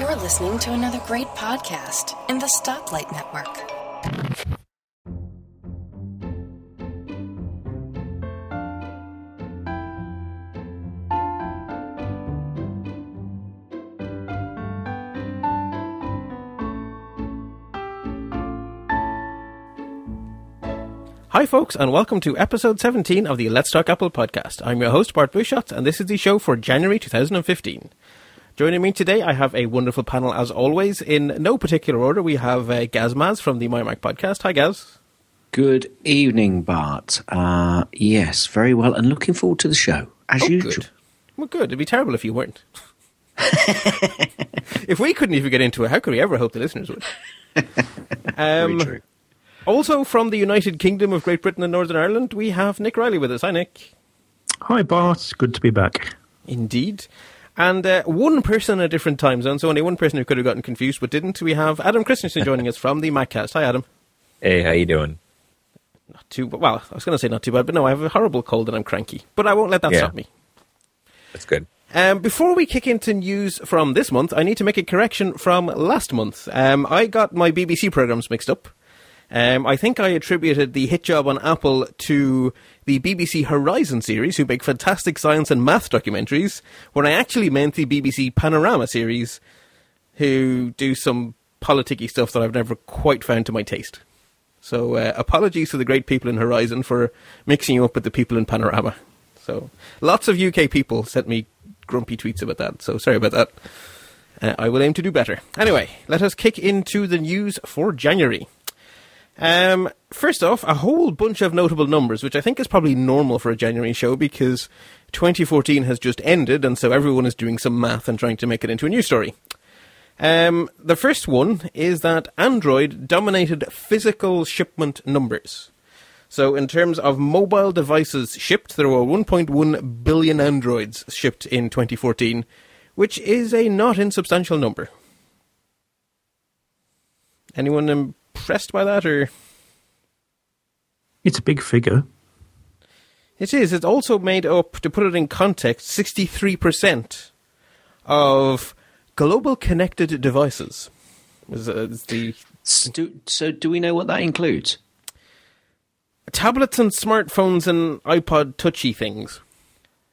You're listening to another great podcast in the Stoplight Network. Hi, folks, and welcome to episode 17 of the Let's Talk Apple podcast. I'm your host, Bart Busschots, and this is the show for January 2015. Joining me today, I have a wonderful panel as always. In no particular order, we have uh, Gaz Maz from the MyMac podcast. Hi, Gaz. Good evening, Bart. Uh, yes, very well, and looking forward to the show as oh, usual. Good. Well, good. It'd be terrible if you weren't. if we couldn't even get into it, how could we ever hope the listeners would? Um, very true. Also, from the United Kingdom of Great Britain and Northern Ireland, we have Nick Riley with us. Hi, Nick. Hi, Bart. Good to be back. Indeed. And uh, one person in a different time zone, so only one person who could have gotten confused but didn't. We have Adam Christianson joining us from the Maccast. Hi, Adam. Hey, how you doing? Not too well. I was going to say not too bad, but no, I have a horrible cold and I'm cranky. But I won't let that Yeah. stop me. That's good. Um, before we kick into news from this month, I need to make a correction from last month. Um, I got my BBC programs mixed up. Um, I think I attributed the hit job on Apple to the BBC Horizon series, who make fantastic science and math documentaries, when I actually meant the BBC Panorama series, who do some politicky stuff that I've never quite found to my taste. So uh, apologies to the great people in Horizon for mixing you up with the people in Panorama. So lots of UK people sent me grumpy tweets about that. So sorry about that. Uh, I will aim to do better. Anyway, let us kick into the news for January. Um, first off, a whole bunch of notable numbers, which I think is probably normal for a January show because 2014 has just ended, and so everyone is doing some math and trying to make it into a news story. Um, the first one is that Android dominated physical shipment numbers. So, in terms of mobile devices shipped, there were 1.1 billion Androids shipped in 2014, which is a not insubstantial number. Anyone impressed by that, or It's a big figure. it is? It's also made up, to put it in context, 63% of global connected devices. Is, uh, is the So do, so, do we know what that includes? tablets and smartphones and iPod touchy things.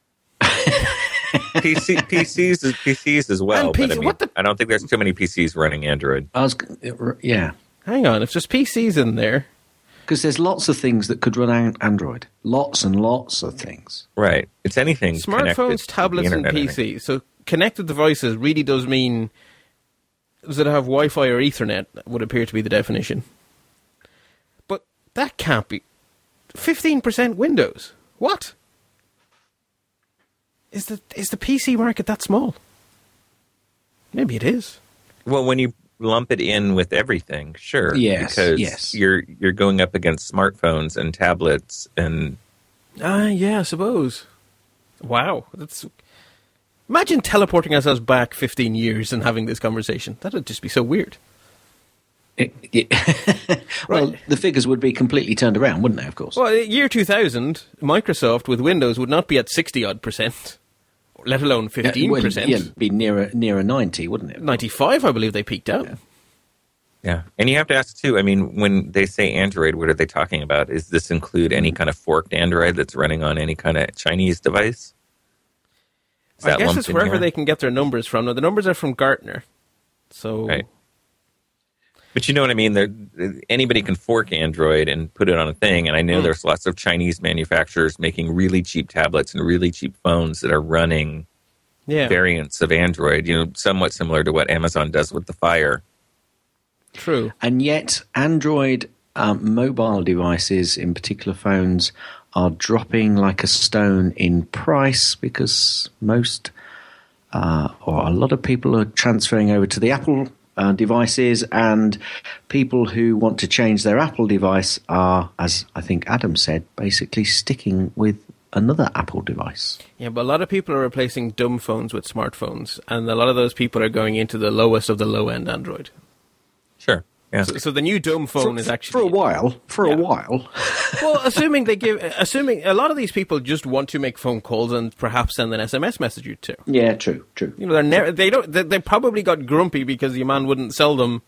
PC, PCs, PCs as well. And but PC I, mean, what the- I don't think there's too many PCs running Android. I was, yeah, Hang on, if there's PCs in there, because there's lots of things that could run an- Android. Lots and lots of things. Right. It's anything. connected smartphones, tablets, and internet, I think. PCs. So connected devices really does mean does it have Wi-Fi or Ethernet? Would appear to be the definition. But that can't be. Fifteen percent Windows. What? Is the is the PC market that small? Maybe it is. Well, when you lump it in with everything, sure. Yes, Because yes. you're you're going up against smartphones and tablets and Ah, yeah, I suppose. Wow, that's. Imagine teleporting ourselves back 15 years and having this conversation. That'd just be so weird. It- it- well, Right. the figures would be completely turned around, wouldn't they? Of course. Well, year 2000, Microsoft with Windows would not be at 60 odd percent, let alone 15%. yeah, it'd be nearer nearer ninety, wouldn't it? 95, I believe they peaked out. yeah. And you have to ask too. I mean, when they say Android, what are they talking about? Does this include any kind of forked Android that's running on any kind of Chinese device? Is I that guess it's wherever here? they can get their numbers from. Now, the numbers are from Gartner. So, Right. But you know what I mean? There, anybody can fork Android and put it on a thing. And I know Hmm. there's lots of Chinese manufacturers making really cheap tablets and really cheap phones that are running yeah, variants of Android. You know, somewhat similar to what Amazon does with the Fire. true. And yet, Android um, mobile devices, in particular phones, are dropping like a stone in price because most uh, or a lot of people are transferring over to the Apple uh, devices, and people who want to change their Apple device are, as I think Adam said, basically sticking with another Apple device. Yeah, but a lot of people are replacing dumb phones with smartphones, and a lot of those people are going into the lowest of the low end Android. Sure. Yeah. So, so the new dumb phone for, is actually for a while. For Yeah. a while. well, assuming they give, assuming a lot of these people just want to make phone calls and perhaps send an SMS message or two. yeah, true, true. You know, they're never, they don't, they, they probably got grumpy because your man wouldn't sell them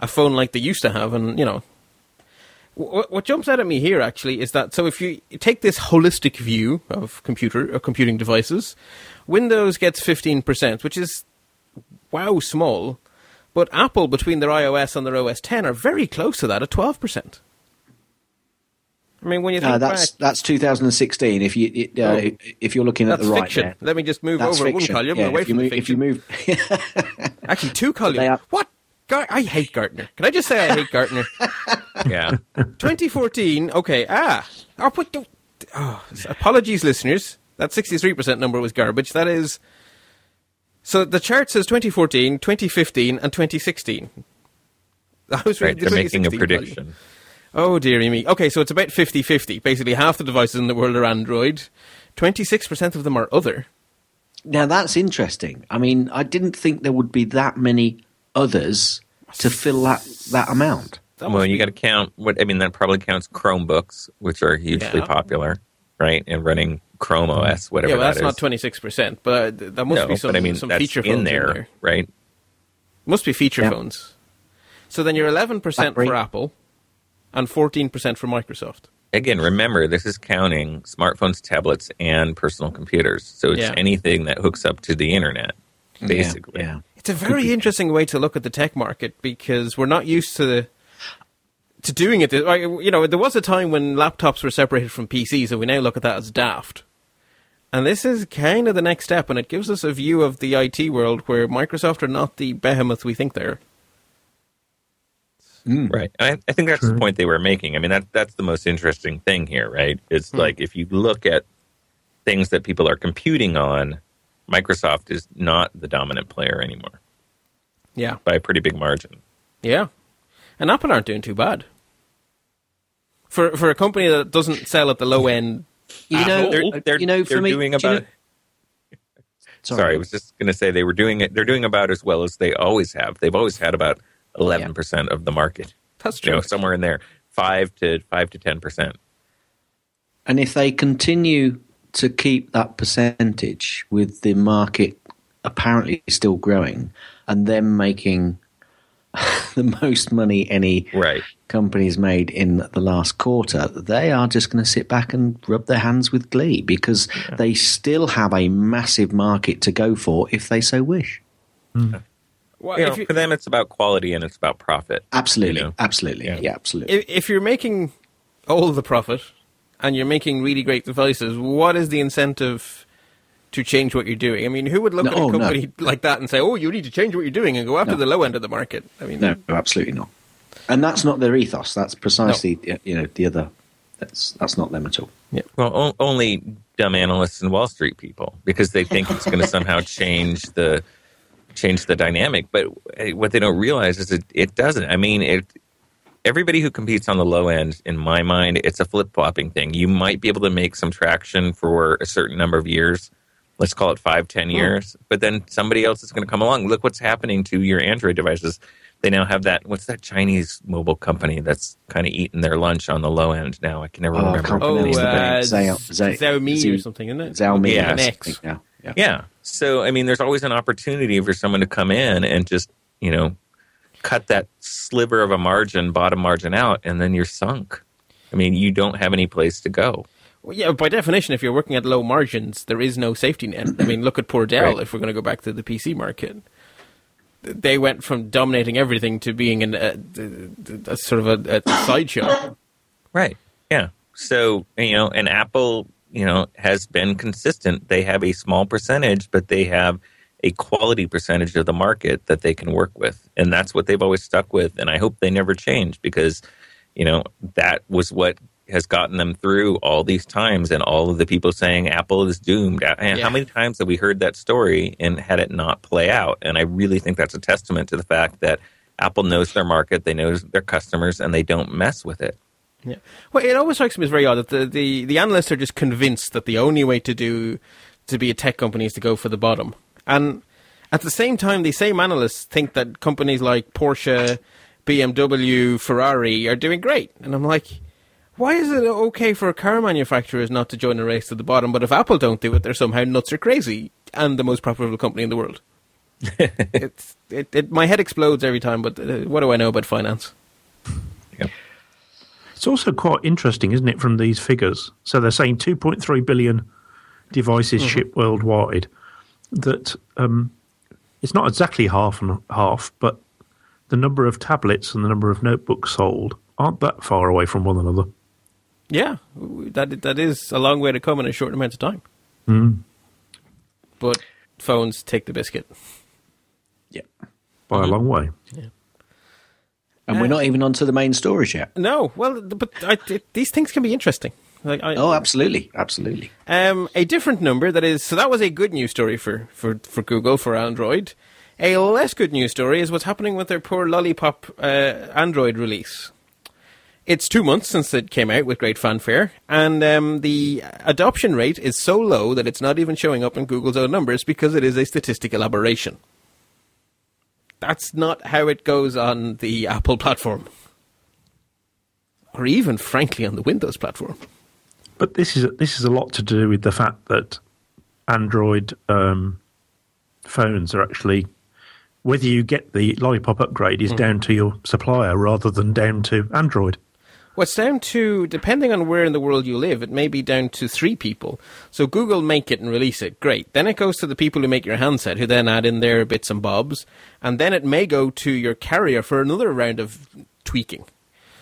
a phone like they used to have, and you know. What, what jumps out at me here actually is that so if you take this holistic view of computer or computing devices, Windows gets fifteen percent, which is wow small, but Apple between their iOS and their OS ten are very close to that at twelve percent. I mean, when you think Uh, that's back, that's 2016. If you it, uh, Oh. if you're looking at the right fiction. there, Let me just move that's over fiction. one column Yeah, away if you from the move, if you move, Actually, two columns. Are- What? Gar- I hate Gartner. Can I just say I hate Gartner? Yeah. 2014. Okay. Ah. Oh, but don't- oh, apologies, listeners. That 63% number was garbage. That is. So the chart says 2014, 2015, and 2016. I was Right. reading the They're making a 2016 column. prediction. Oh, dearie me. Okay, so it's about 50 50. Basically, half the devices in the world are Android. 26% of them are other. now that's interesting. I mean, I didn't think there would be that many others to fill that that amount. That Well, must you got to count what I mean. That probably counts Chromebooks, which are hugely Yeah. popular, right? And running Chrome OS, whatever. Yeah, well, that's that not 26%, but uh, that must no, be some, I mean some that's feature phones in there, there. right? Must be feature Yeah. phones. So then you're 11% for Apple and 14% for Microsoft. Again, remember this is counting smartphones, tablets, and personal computers. So it's Yeah. anything that hooks up to the internet, basically. Yeah, yeah. It's a very interesting way to look at the tech market because we're not used to to doing it. You know, there was a time when laptops were separated from PCs, and we now look at that as daft. And this is kind of the next step, and it gives us a view of the IT world where Microsoft are not the behemoth we think they're. Right. And I, I think that's the point they were making. I mean, that that's the most interesting thing here, right? It's Hmm. like if you look at things that people are computing on, Microsoft is not the dominant player anymore Yeah, by a pretty big margin. yeah. And Apple aren't doing too bad. For for a company that doesn't sell at the low end, You know. They're, they're, you know, for they're me, doing do you about. know- sorry. I was just going to say they were doing it. They're doing about as well as they always have. They've always had about eleven percent of the market. that's You true. know, somewhere in there, five to five to ten percent. And if they continue to keep that percentage with the market apparently still growing and them making the most money any Right. companies made in the last quarter, they are just going to sit back and rub their hands with glee because they still have a massive market to go for if they so wish. Hmm. Well, You know, you- for them, it's about quality and it's about profit. Absolutely. You know? Absolutely. Yeah. Yeah, absolutely. if, if you're making all the profit and you're making really great devices, what is the incentive to change what you're doing? I mean, who would look No, at a oh, no. company like that and say, "Oh, you need to change what you're doing and go after No. the low end of the market"? I mean, No, absolutely not. And that's not their ethos. That's precisely you know the other. That's that's not them at all. Yeah. Well, o- only dumb analysts and Wall Street people because they think it's going to somehow change the change the dynamic. But eh, what they don't realize is it, it doesn't. I mean, it. Everybody who competes on the low end, in my mind, it's a flip flopping thing. You might be able to make some traction for a certain number of years. Let's call it five, ten years. But then somebody else is going to come along. Look what's happening to your Android devices. They now have that. What's that Chinese mobile company that's kind of eating their lunch on the low end now? I can never Oh, remember. can't oh, the uh, name. Xiao- Xi- Xiaomi Xi- or something, isn't it? Xiaomi. Yeah. yes, I Next. think, Yeah. yeah. Yeah. So, I mean, there's always an opportunity for someone to come in and just, you know, cut that sliver of a margin, bottom margin out, and then you're sunk. I mean, you don't have any place to go. Well, yeah, by definition, if you're working at low margins, there is no safety net. I mean, look at poor Dell. Right. If we're going to go back to the PC market, they went from dominating everything to being an, a, a, a sort of a, a sideshow. Right. Yeah. So, you know, and Apple, you know, has been consistent. They have a small percentage, but they have a quality percentage of the market that they can work with. And that's what they've always stuck with. And I hope they never change because, you know, that was what has gotten them through all these times and all of the people saying Apple is doomed. And Yeah. how many times have we heard that story and had it not play out? And I really think that's a testament to the fact that Apple knows their market, they know their customers, and they don't mess with it. Yeah. Well, it always strikes me as very odd that the, the, the analysts are just convinced that the only way to do to be a tech company is to go for the bottom. And at the same time, the same analysts think that companies like Porsche, BMW, Ferrari are doing great. And I'm like, why is it okay for car manufacturers not to join a race to the bottom, but if Apple don't do it, they're somehow nuts or crazy and the most profitable company in the world? it's it, it, my head explodes every time. But uh, what do I know about finance? It's also quite interesting, isn't it, from these figures? So they're saying 2.3 billion devices Mm-hmm. shipped worldwide. That um, it's not exactly half and half, but the number of tablets and the number of notebooks sold aren't that far away from one another. Yeah, that that is a long way to come in a short amount of time. Mm. But phones take the biscuit. Yeah. By Mm-hmm. a long way. Yeah. And we're not even onto the main stories yet. No, well, but I, it, these things can be interesting. Like I, Oh, absolutely, absolutely. Um, a different number that is so that was a good news story for, for, for Google for Android. A less good news story is what's happening with their poor lollipop uh, Android release. It's two months since it came out with great fanfare, and um, the adoption rate is so low that it's not even showing up in Google's own numbers because it is a statistical aberration. That's not how it goes on the Apple platform, or even, frankly, on the Windows platform. But this is this is a lot to do with the fact that Android um, phones are actually whether you get the lollipop upgrade is down to your supplier rather than down to Android. Well, it's down to, depending on where in the world you live, it may be down to three people. So Google make it and release it, great. Then it goes to the people who make your handset, who then add in their bits and bobs. And then it may go to your carrier for another round of tweaking.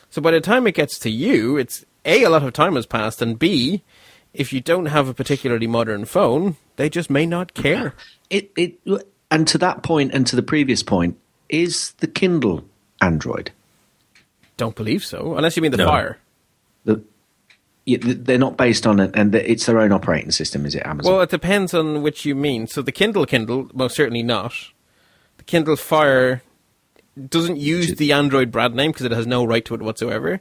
So by the time it gets to you, it's A, a lot of time has passed, and B, if you don't have a particularly modern phone, they just may not care. It it and to that point and to the previous point is the Kindle Android. Don't believe so, unless you mean the No. Fire. The yeah, they're not based on it, and it's their own operating system. Is it Amazon? Well, it depends on which you mean. So the Kindle Kindle, most certainly not. The Kindle Fire doesn't use the Android brand name because it has no right to it whatsoever,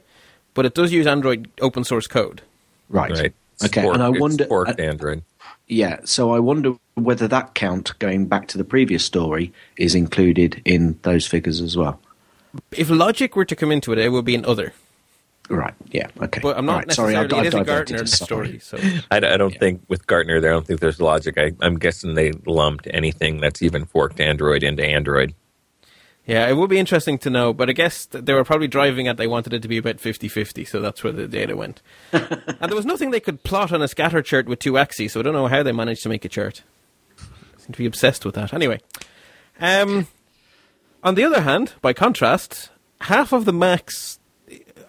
but it does use Android open source code. right. Right. It's Okay. forked- and I wonder. forked Android. yeah. So I wonder whether that count, going back to the previous story, is included in those figures as well. If Logic were to come into it, it would be an other. Right. Yeah. Okay. But I'm not Right, sorry, necessarily. I've, it is I've a Gartner story. So I, I don't think with Gartner, there, I don't think there's logic. I, I'm guessing they lumped anything that's even forked Android into Android. yeah, it would be interesting to know. But I guess they were probably driving at they wanted it to be about 50-50, so that's where the data went. and there was nothing they could plot on a scatter chart with two axes, so I don't know how they managed to make a chart. I Seem to be obsessed with that. Anyway, um, on the other hand, by contrast, half of the Macs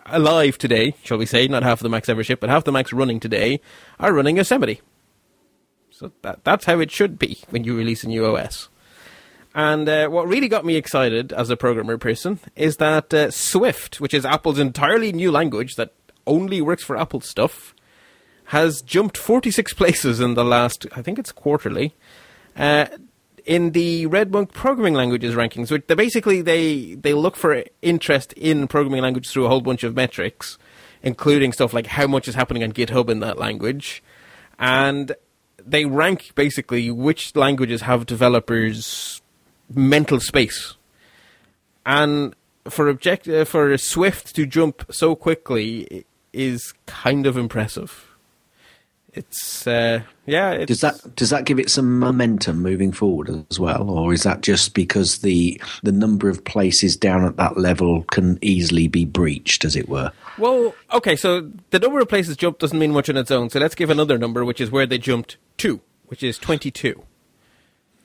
alive today, shall we say, not half of the Macs ever shipped, but half the Macs running today are running Yosemite. So that that's how it should be when you release a new OS. And uh, what really got me excited as a programmer person is that uh, Swift, which is Apple's entirely new language that only works for Apple stuff, has jumped 46 places in the last, I think it's quarterly, uh, in the Redmonk programming languages rankings. Which they basically they they look for interest in programming languages through a whole bunch of metrics, including stuff like how much is happening on GitHub in that language, and they rank basically which languages have developers mental space. And for object uh, for Swift to jump so quickly is kind of impressive. It's uh, yeah. It's, Does that does that give it some momentum moving forward as well, or is that just because the the number of places down at that level can easily be breached, as it were? Well, okay. So the number of places jumped doesn't mean much on its own. So let's give another number, which is where they jumped to, which is twenty-two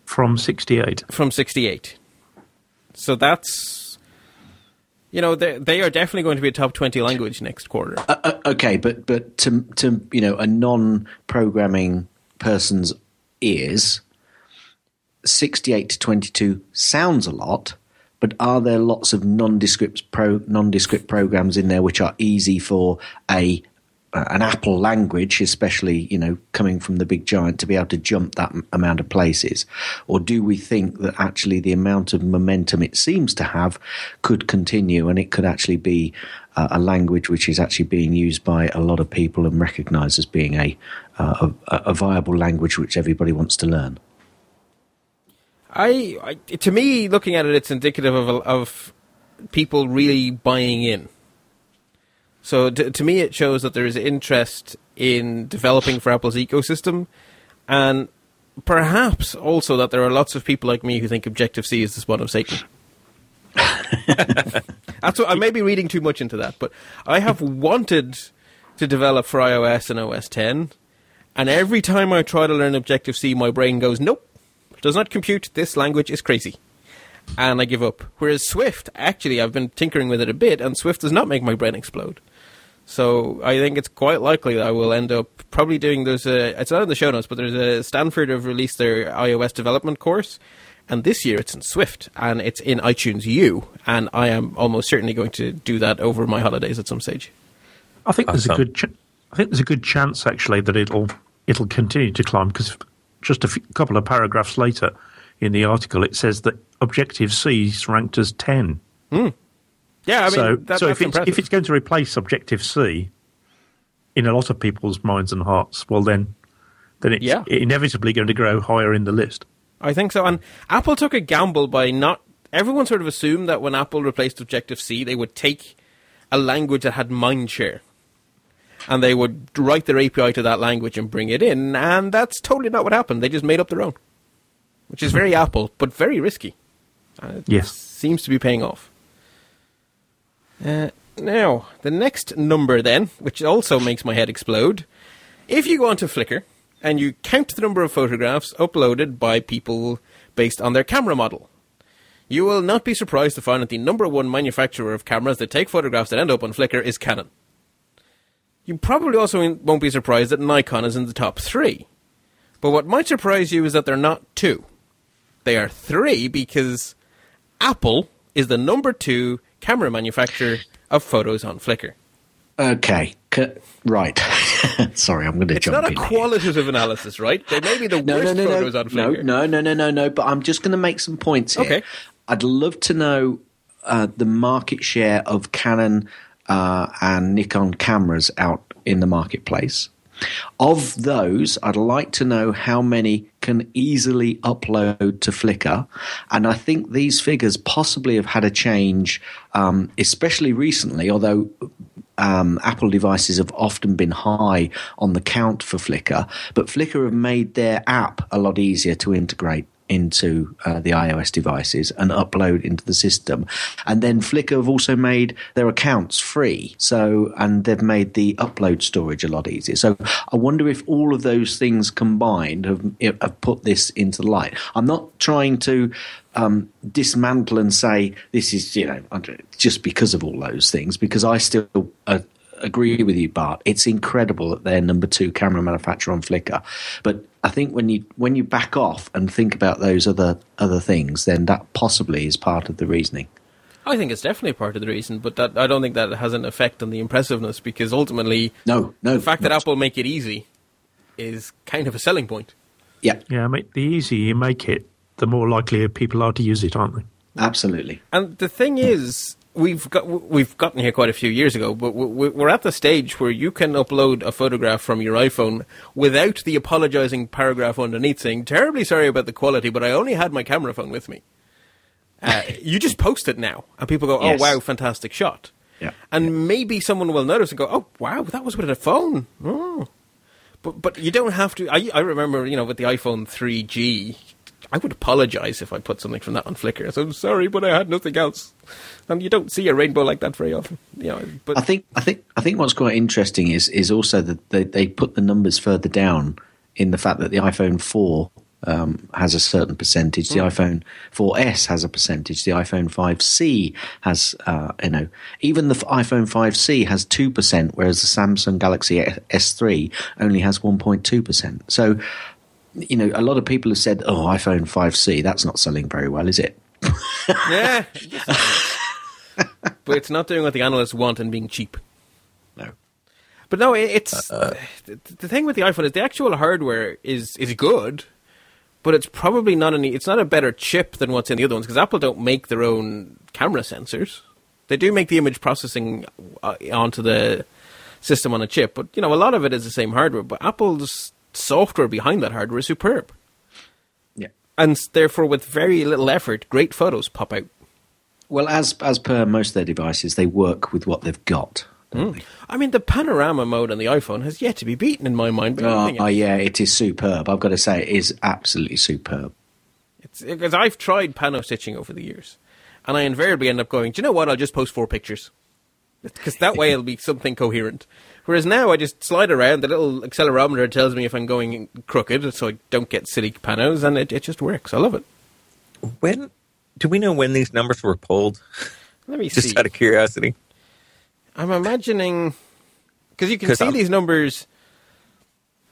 From 68. from sixty-eight. So that's you know they they are definitely going to be a top twenty language next quarter. Uh, okay, but but to to you know a non-programming person's ears, sixty-eight to twenty-two sounds a lot. But are there lots of nondescript pro nondescript programs in there which are easy for a uh, an Apple language, especially you know coming from the big giant, to be able to jump that m- amount of places, or do we think that actually the amount of momentum it seems to have could continue, and it could actually be uh, a language which is actually being used by a lot of people and recognised as being a, uh, a a viable language which everybody wants to learn? I, I to me, looking at it, it's indicative of of people really buying in. So to, to me, it shows that there is interest in developing for Apple's ecosystem, and perhaps also that there are lots of people like me who think Objective C is the spawn of Satan. That's what I may be reading too much into that, but I have wanted to develop for iOS and OS 10, and every time I try to learn Objective C, my brain goes, "Nope, does not compute. This language is crazy." And I give up. Whereas Swift, actually, I've been tinkering with it a bit, and Swift does not make my brain explode. So I think it's quite likely that I will end up probably doing. There's a. Uh, it's not in the show notes, but there's a Stanford have released their iOS development course, and this year it's in Swift and it's in iTunes U, and I am almost certainly going to do that over my holidays at some stage. I think there's a good. Ch- I think there's a good chance actually that it'll it'll continue to climb because just a few, couple of paragraphs later in the article it says that Objective C is ranked as ten. Hmm. Yeah, I mean, so that, so that's if it's if it's going to replace Objective C in a lot of people's minds and hearts, well then then it's Yeah. inevitably going to grow higher in the list. I think so. And Apple took a gamble by not. Everyone sort of assumed that when Apple replaced Objective C, they would take a language that had mindshare. And they would write their API to that language and bring it in. And that's totally not what happened. They just made up their own. Which is very Apple, but very risky. And it Yes. seems to be paying off. Uh, now, the next number then, which also makes my head explode. If you go onto Flickr and you count the number of photographs uploaded by people based on their camera model, you will not be surprised to find that the number one manufacturer of cameras that take photographs that end up on Flickr is Canon. You probably also won't be surprised that Nikon is in the top three. But what might surprise you is that they're not two. They are three because Apple is the number two camera manufacturer of photos on Flickr. Okay, c- right. Sorry, I'm going to It's jump It's not a in. here. qualitative analysis, right? They may be the no, worst no, no, photos no, on no, no, no, no, no, no. But I'm just going to make some points here. Okay. I'd love to know uh, the market share of Canon uh, and Nikon cameras out in the marketplace. Of those, I'd like to know how many can easily upload to Flickr. And I think these figures possibly have had a change, um, especially recently, although um, Apple devices have often been high on the count for Flickr, but Flickr have made their app a lot easier to integrate into uh, the iOS devices and upload into the system. And then Flickr have also made their accounts free. So, and they've made the upload storage a lot easier. So I wonder if all of those things combined have, have put this into the light. I'm not trying to um, dismantle and say this is, you know, just because of all those things, because I still uh, agree with you, Bart. It's incredible that they're number two camera manufacturer on Flickr. But I think when you when you back off and think about those other other things, then that possibly is part of the reasoning. I think it's definitely part of the reason, but that, I don't think that has an effect on the impressiveness because ultimately, No, no. the fact that Apple make it easy is kind of a selling point. Yeah, Yeah, mate, the easier you make it, the more likely people are to use it, aren't they? absolutely. And the thing is, we've got we've gotten here quite a few years ago, but we- we're at the stage where you can upload a photograph from your iPhone without the apologizing paragraph underneath saying "terribly sorry about the quality, but I only had my camera phone with me." Uh, you just post it now, and people go, "Oh Yes. wow, fantastic shot!" Yeah. And maybe someone will notice and go, "Oh wow, that was with a phone." Oh. But but you don't have to. I I remember you know with the iPhone 3G, I would apologize if I put something from that on Flickr. So I'm sorry, but I had nothing else. And you don't see a rainbow like that very often. You know, but I think I think I think what's quite interesting is is also that they, they put the numbers further down in the fact that the iPhone four um, has a certain percentage, the iPhone 4S has a percentage, the iPhone 5C has uh, you know even the iPhone 5C has two percent, whereas the Samsung Galaxy S3 only has one point two percent. So you know a lot of people have said, oh iPhone 5C that's not selling very well, is it? yeah. but it's not doing what the analysts want and being cheap. No. But no, it- it's the, the thing with the iPhone is the actual hardware is is good, but it's probably not any. It's not a better chip than what's in the other ones because Apple don't make their own camera sensors. They do make the image processing uh, onto the system on a chip, but you know a lot of it is the same hardware. But Apple's software behind that hardware is superb, Yeah. and therefore with very little effort, great photos pop out. Well, as as per most of their devices, they work with what they've got. don't? Hmm. I mean, the panorama mode on the iPhone has yet to be beaten in my mind. Oh, oh, yeah, it is superb. I've got to say, it is absolutely superb. It's because I've tried pano stitching over the years, and I invariably end up going, "Do you know what? I'll just post four pictures." Because that way it'll be something coherent. Whereas now I just slide around, the little accelerometer tells me if I'm going crooked, so I don't get silly panos, and it, it just works. I love it. When do we know when these numbers were pulled? Let me see. Just see. out of curiosity. I'm imagining because you can 'Cause see I'm- these numbers.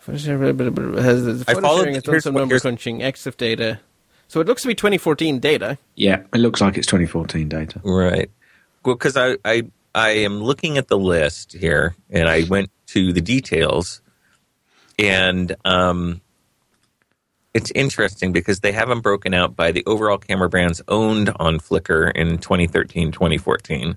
Has the I photo followed- sharing has done here's some what- number here's- crunching, EXIF data. So it looks to be 2014 data. Yeah, it looks like it's 2014 data. Right. Well, because I, I I am looking at the list here, and I went to the details, and um, it's interesting because they have them broken out by the overall camera brands owned on Flickr in 2013, 2014.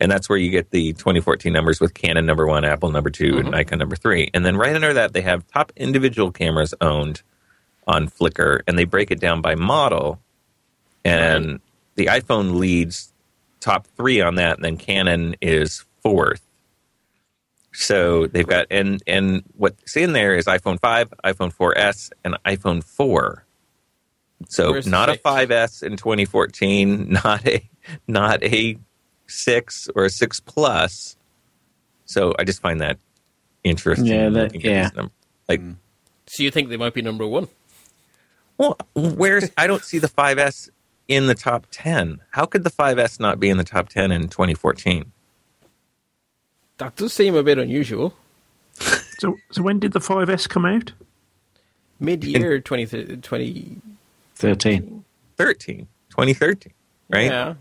And that's where you get the 2014 numbers with Canon number one, Apple number 2 and Nikon number three. And then right under that, they have top individual cameras owned on Flickr, and they break it down by model. And the iPhone leads top three on that, and then Canon is fourth. So they've got and and what's in there is iPhone five, iPhone 4S, and iPhone four. So Where's not a six? 5S in 2014, not a not a six or a six plus. So I just find that interesting. Yeah, that- yeah. these Like, mm. So you think they might be number one? well, where's I don't see the 5S in the top 10. How could the 5S not be in the top 10 in 2014? That does seem a bit unusual. So, so when did the 5S come out? Mid year 2013. 20 13. 13, 2013, right? Yeah.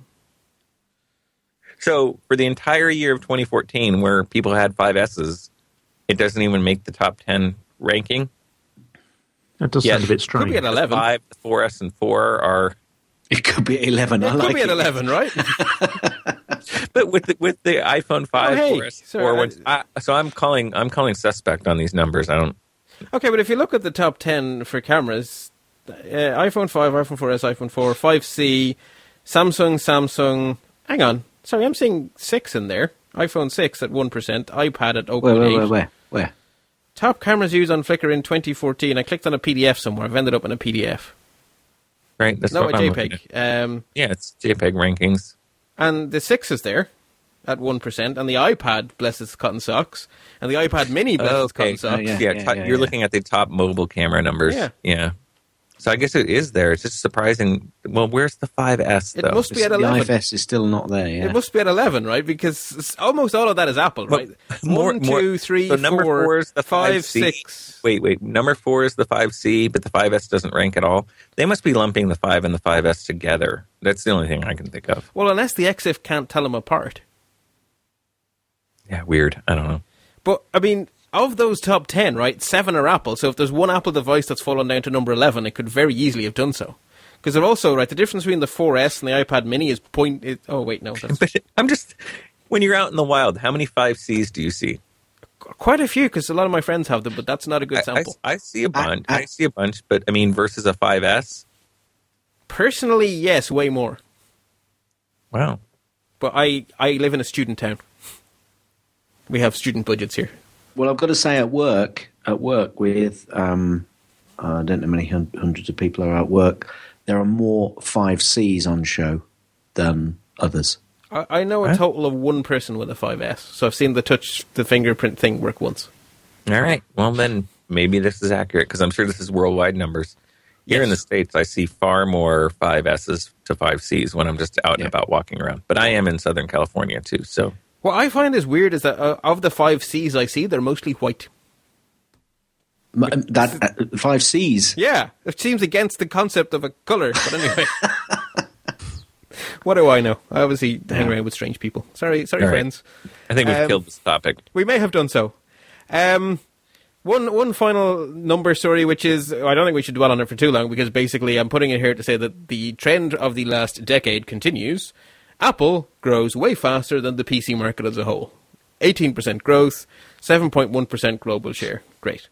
So for the entire year of 2014, where people had 5Ss, it doesn't even make the top 10 ranking. That does Yeah, sound a bit strange. Could be at 11. Five, the 4S, and 4 are. It could be at 11. I It could like be at it. 11, right? But with the, with the iPhone 5, Oh, hey, 4S, sorry, 4, I- I, so I'm calling I'm calling suspect on these numbers. I don't. okay, but if you look at the top 10 for cameras, uh, iPhone 5, iPhone 4S, iPhone 4, 5C, Samsung, Samsung. Hang on. Sorry, I'm seeing 6 in there. iPhone 6 at 1%, iPad at 0.8. Where, where, where, where? Where? Top cameras used on Flickr in 2014. I clicked on a PDF somewhere. I've ended up in a PDF. Right? That's No, a what I'm JPEG. Um. Yeah, it's JPEG rankings. and the 6 is there at 1%, and the iPad, bless its cotton socks, and the iPad mini, bless its okay. cotton socks. yeah. Yeah, top- yeah, you're yeah. looking at the top mobile camera numbers. Yeah. yeah. So I guess it is there. It's just surprising. Well, where's the 5S It must be at 11. The 11. 5S is still not there, yeah. It must be at 11, right? Because almost all of that is Apple, Well, right? more- One, more- two, three, so number four, four is the five, 5C. six. Wait, wait. Number four is the 5C, but the 5S doesn't rank at all. They must be lumping the 5 and the 5S together. That's the only thing I can think of. Well, unless the EXIF can't tell them apart. Yeah, weird. I don't know. But, I mean, of those top 10, right, seven are Apple. So if there's one Apple device that's fallen down to number 11, it could very easily have done so. Because they're also, right, the difference between the 4S and the iPad mini is point. It, oh, wait, no. That's But I'm just, when you're out in the wild, how many 5Cs do you see? quite a few, because a lot of my friends have them, but that's not a good I, I, sample. I see a bunch. I- I, see a bunch, but I mean, versus a 5S? Personally, yes, way more. Wow. But I, I live in a student town. We have student budgets here. Well, I've got to say, at work, at work with, um, I don't know how many hun- hundreds of people are at work, there are more 5Cs on show than others. I, I know a Huh? total of one person with a 5S, so I've seen the touch, the fingerprint thing work once. All right. Well, then maybe this is accurate because I'm sure this is worldwide numbers. Here in the States, I see far more 5Ss to 5Cs when I'm just out and about walking around. But I am in Southern California too. So, What I find is weird is that uh, of the 5Cs I see, they're mostly white. M- That uh, 5Cs. Yeah, it seems against the concept of a color, but anyway. what do I know? I obviously hang around with strange people. Sorry, sorry, All right. friends. I think we've Um, killed this topic. We may have done so. Um, one one final number story, which is I don't think we should dwell on it for too long because basically I'm putting it here to say that the trend of the last decade continues. Apple grows way faster than the PC market as a whole. 18% growth, 7.1% global share. Great.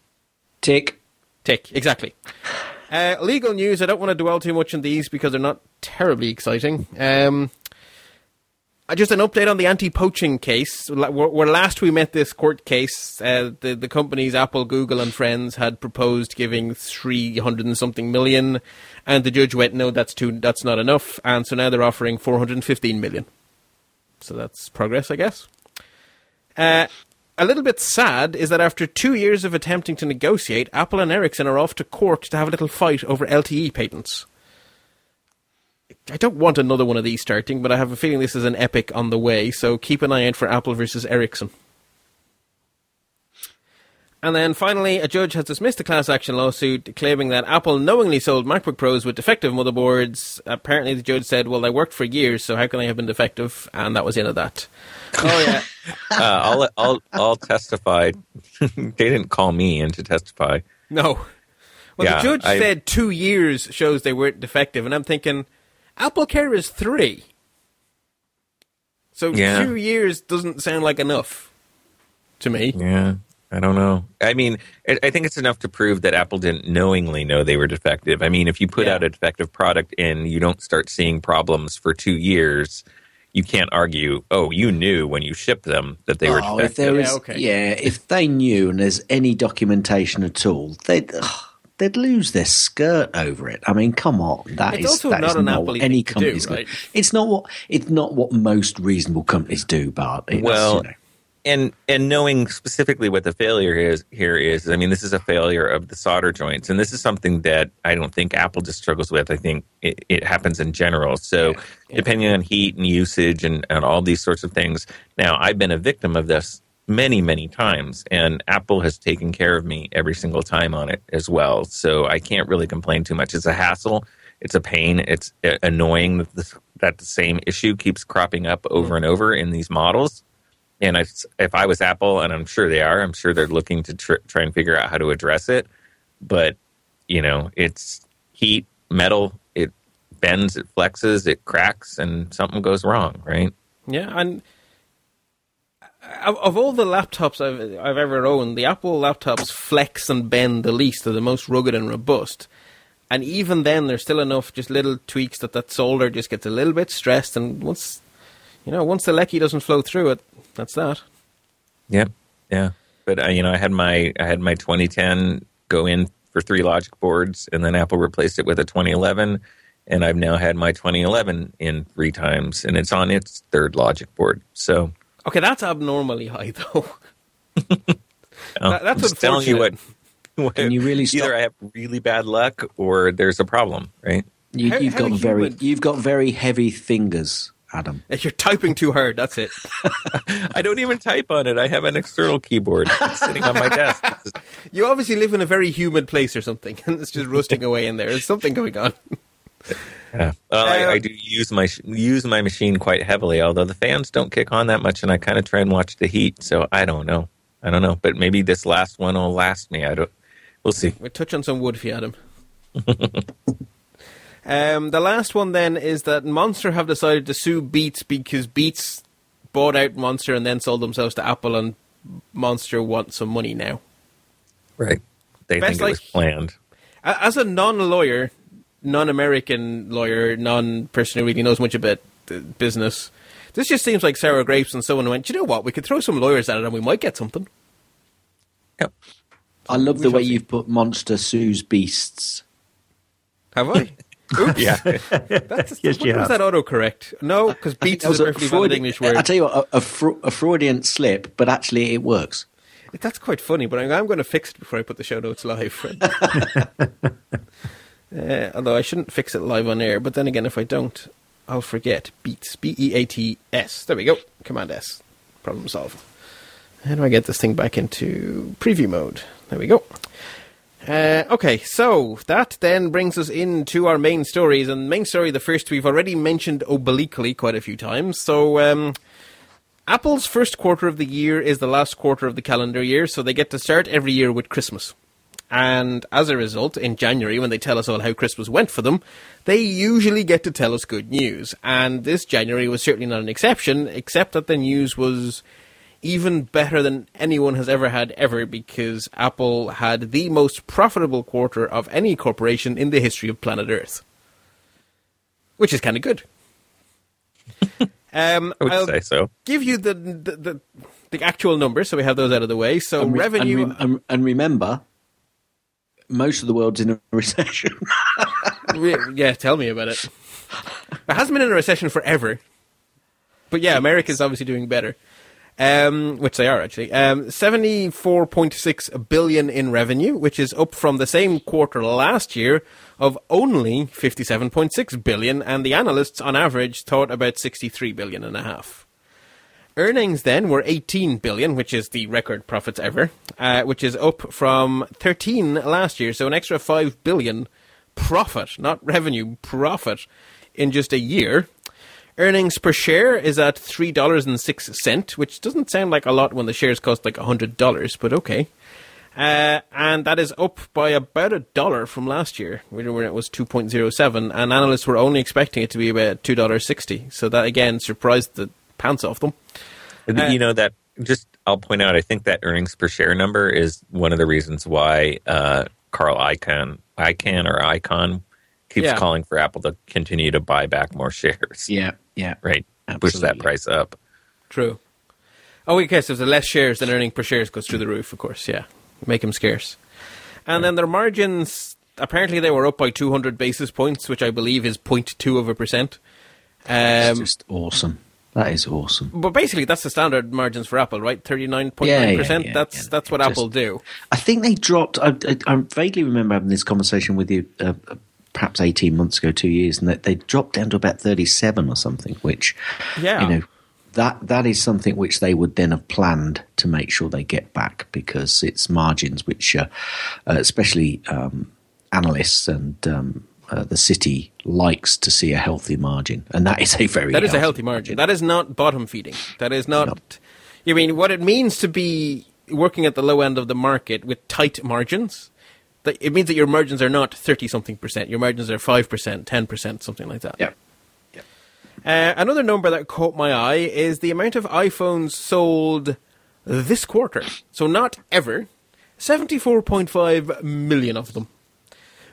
Tick. Tick, exactly. Uh, legal news, I don't want to dwell too much on these because they're not terribly exciting. Um, Just an update on the anti-poaching case. Where where last we met this court case, uh, the the companies Apple, Google, and friends had proposed giving three hundred and something million, and the judge went, "No, that's too. That's not enough." And so now they're offering four hundred and fifteen million. So that's progress, I guess. Uh, a little bit sad is that after two years of attempting to negotiate, Apple and Ericsson are off to court to have a little fight over LTE patents. I don't want another one of these starting, but I have a feeling this is an epic on the way, so keep an eye out for Apple versus Ericsson. And then finally, a judge has dismissed a class action lawsuit claiming that Apple knowingly sold MacBook Pros with defective motherboards. Apparently, the judge said, Well, they worked for years, so how can they have been defective? And that was the end of that. Oh, yeah. Uh, I'll, I'll, I'll testify. they didn't call me in to testify. No. Well, Yeah, the judge I- said two years shows they weren't defective, and I'm thinking, Apple Care is three. So Yeah. two years doesn't sound like enough to me. Yeah, I don't know. I mean, I I think it's enough to prove that Apple didn't knowingly know they were defective. I mean, if you put Yeah. out a defective product and you don't start seeing problems for two years, you can't argue, oh, you knew when you shipped them that they were Oh, defective. if there was, Yeah, okay. yeah, if they knew and there's any documentation at all, they'd ugh, they'd lose their skirt over it. I mean, come on, that It's is also that not is an not what any to do, right? It's not what it's not what most reasonable companies do, but it's, Well, you know. and and knowing specifically what the failure is here is i mean this is a failure of the solder joints. And this is something that i don't think apple just struggles with. I think it, it happens in general. So depending on heat and usage and, and all these sorts of things. Now i've been a victim of this many many times and apple has taken care of me every single time on it as well. So i can't really complain too much. It's a hassle. It's a pain. It's uh, annoying that the, that the same issue keeps cropping up over and over in these models. And if I was Apple, and I'm sure they are, I'm sure they're looking to tr- try and figure out how to address it. But you know, it's heat, metal, it bends, it flexes, it cracks, and something goes wrong, right? Yeah, and of, all the laptops I've I've ever owned, the Apple laptops flex and bend the least. They're the most rugged and robust. And even then, there's still enough just little tweaks that that solder just gets a little bit stressed. And once, you know, once the lecky doesn't flow through it, that's that. Yep, yeah. But uh, you know, I had my I had my 2010 go in for three logic boards, and then Apple replaced it with a 2011, and I've now had my 2011 in three times, and it's on its third logic board. So Okay, that's abnormally high, though. uh, That- that's I'm just telling you what. what Can you really stop- either I have really bad luck or there's a problem, right? You, How- you've how got very human- you've got very heavy fingers, Adam. If You're typing too hard. That's it. I don't even type on it. I have an external keyboard sitting on my desk. You obviously live in a very humid place or something, and it's just rusting away in there. There's something going on. Yeah. Well, I, Uh, I do use my use my machine quite heavily, although the fans don't kick on that much, and I kind of try and watch the heat. So I don't know. I don't know, but maybe this last one will last me. I don't. We'll see. We'll touch on some wood for you, Adam. um, the last one then is that Monster have decided to sue Beats because Beats bought out Monster and then sold themselves to Apple, and Monster wants some money now. Right. They Best think it was planned. As a non-lawyer, non-American lawyer, non-person who really knows much about the business, this just seems like sour grapes. And someone went, "You know what? We could throw some lawyers at it, and we might get something." Yep. I love We the way see. you've put monster sues beasts. Have I? Oops. Yeah. That's, Yes, what you was have. that autocorrect? No, because beats That is a perfectly valid Freud- English word. I tell you what, a, a, Fro- a Freudian slip, but actually it works. That's quite funny, but I'm, I'm going to fix it before I put the show notes live. uh, although I shouldn't fix it live on air, but then again, if I don't, I'll forget. Beats. B E A T S. There we go. Command S. Problem solved. How do I get this thing back into preview mode? There we go. Uh, okay, so that then brings us into our main stories. And main story, the first we've already mentioned obliquely quite a few times. So, um, Apple's first quarter of the year is the last quarter of the calendar year, so they get to start every year with Christmas. And as a result, in January, when they tell us all how Christmas went for them, they usually get to tell us good news. And this January was certainly not an exception, except that the news was even better than anyone has ever had ever because Apple had the most profitable quarter of any corporation in the history of planet Earth. Which is kind of good. Um, I would I'll say so. give you the, the the the actual numbers, so we have those out of the way. So And re- revenue. and, re- and, and remember, most of the world's in a recession. Yeah, tell me about it. It hasn't been in a recession forever, but yeah, America's obviously doing better, um, which they are actually. Um, Seventy-four point six billion in revenue, which is up from the same quarter last year of only fifty-seven point six billion, and the analysts on average thought about sixty-three billion and a half. Earnings then were 18 billion, which is the record profits ever, uh, which is up from 13 last year, so an extra 5 billion profit, not revenue, profit in just a year. Earnings per share is at $3.06, which doesn't sound like a lot when the shares cost like $100, but okay. Uh, and that is up by about a dollar from last year, when it was 2.07, and analysts were only expecting it to be about $2.60. So that again surprised the pants off them. Uh, you know that just I'll point out. I think that earnings per share number is one of the reasons why uh, Carl Icahn, Icahn or Icon keeps Yeah. calling for Apple to continue to buy back more shares. yeah, yeah. Right, push that price up. True. Oh, okay. So if there's less shares, then earning per shares goes through the roof. Of course, yeah, make them scarce. And then their margins. Apparently, they were up by 200 basis points, which I believe is 0.2 of a percent. It's Um, just awesome. That is awesome. but basically, that's the standard margins for Apple, right? 39.9 Yeah, yeah, percent. That's that's what Just- Apple do. I think they dropped. I, I, I vaguely remember having this conversation with you, uh, perhaps eighteen months ago, two years, and that they dropped down to about thirty-seven or something. Which, Yeah. you know, that that is something which they would then have planned to make sure they get back because it's margins which, uh, uh, especially um, analysts and um, uh, the city likes to see a healthy margin, and that is a very That is a healthy margin. That is not bottom feeding. That is not. You mean what it means to be working at the low end of the market with tight margins? That it means that your margins are not thirty something percent. Your margins are five percent, ten percent, something like that. Yeah. Uh, another number that caught my eye is the amount of iPhones sold this quarter. So not ever. Seventy-four point five million of them,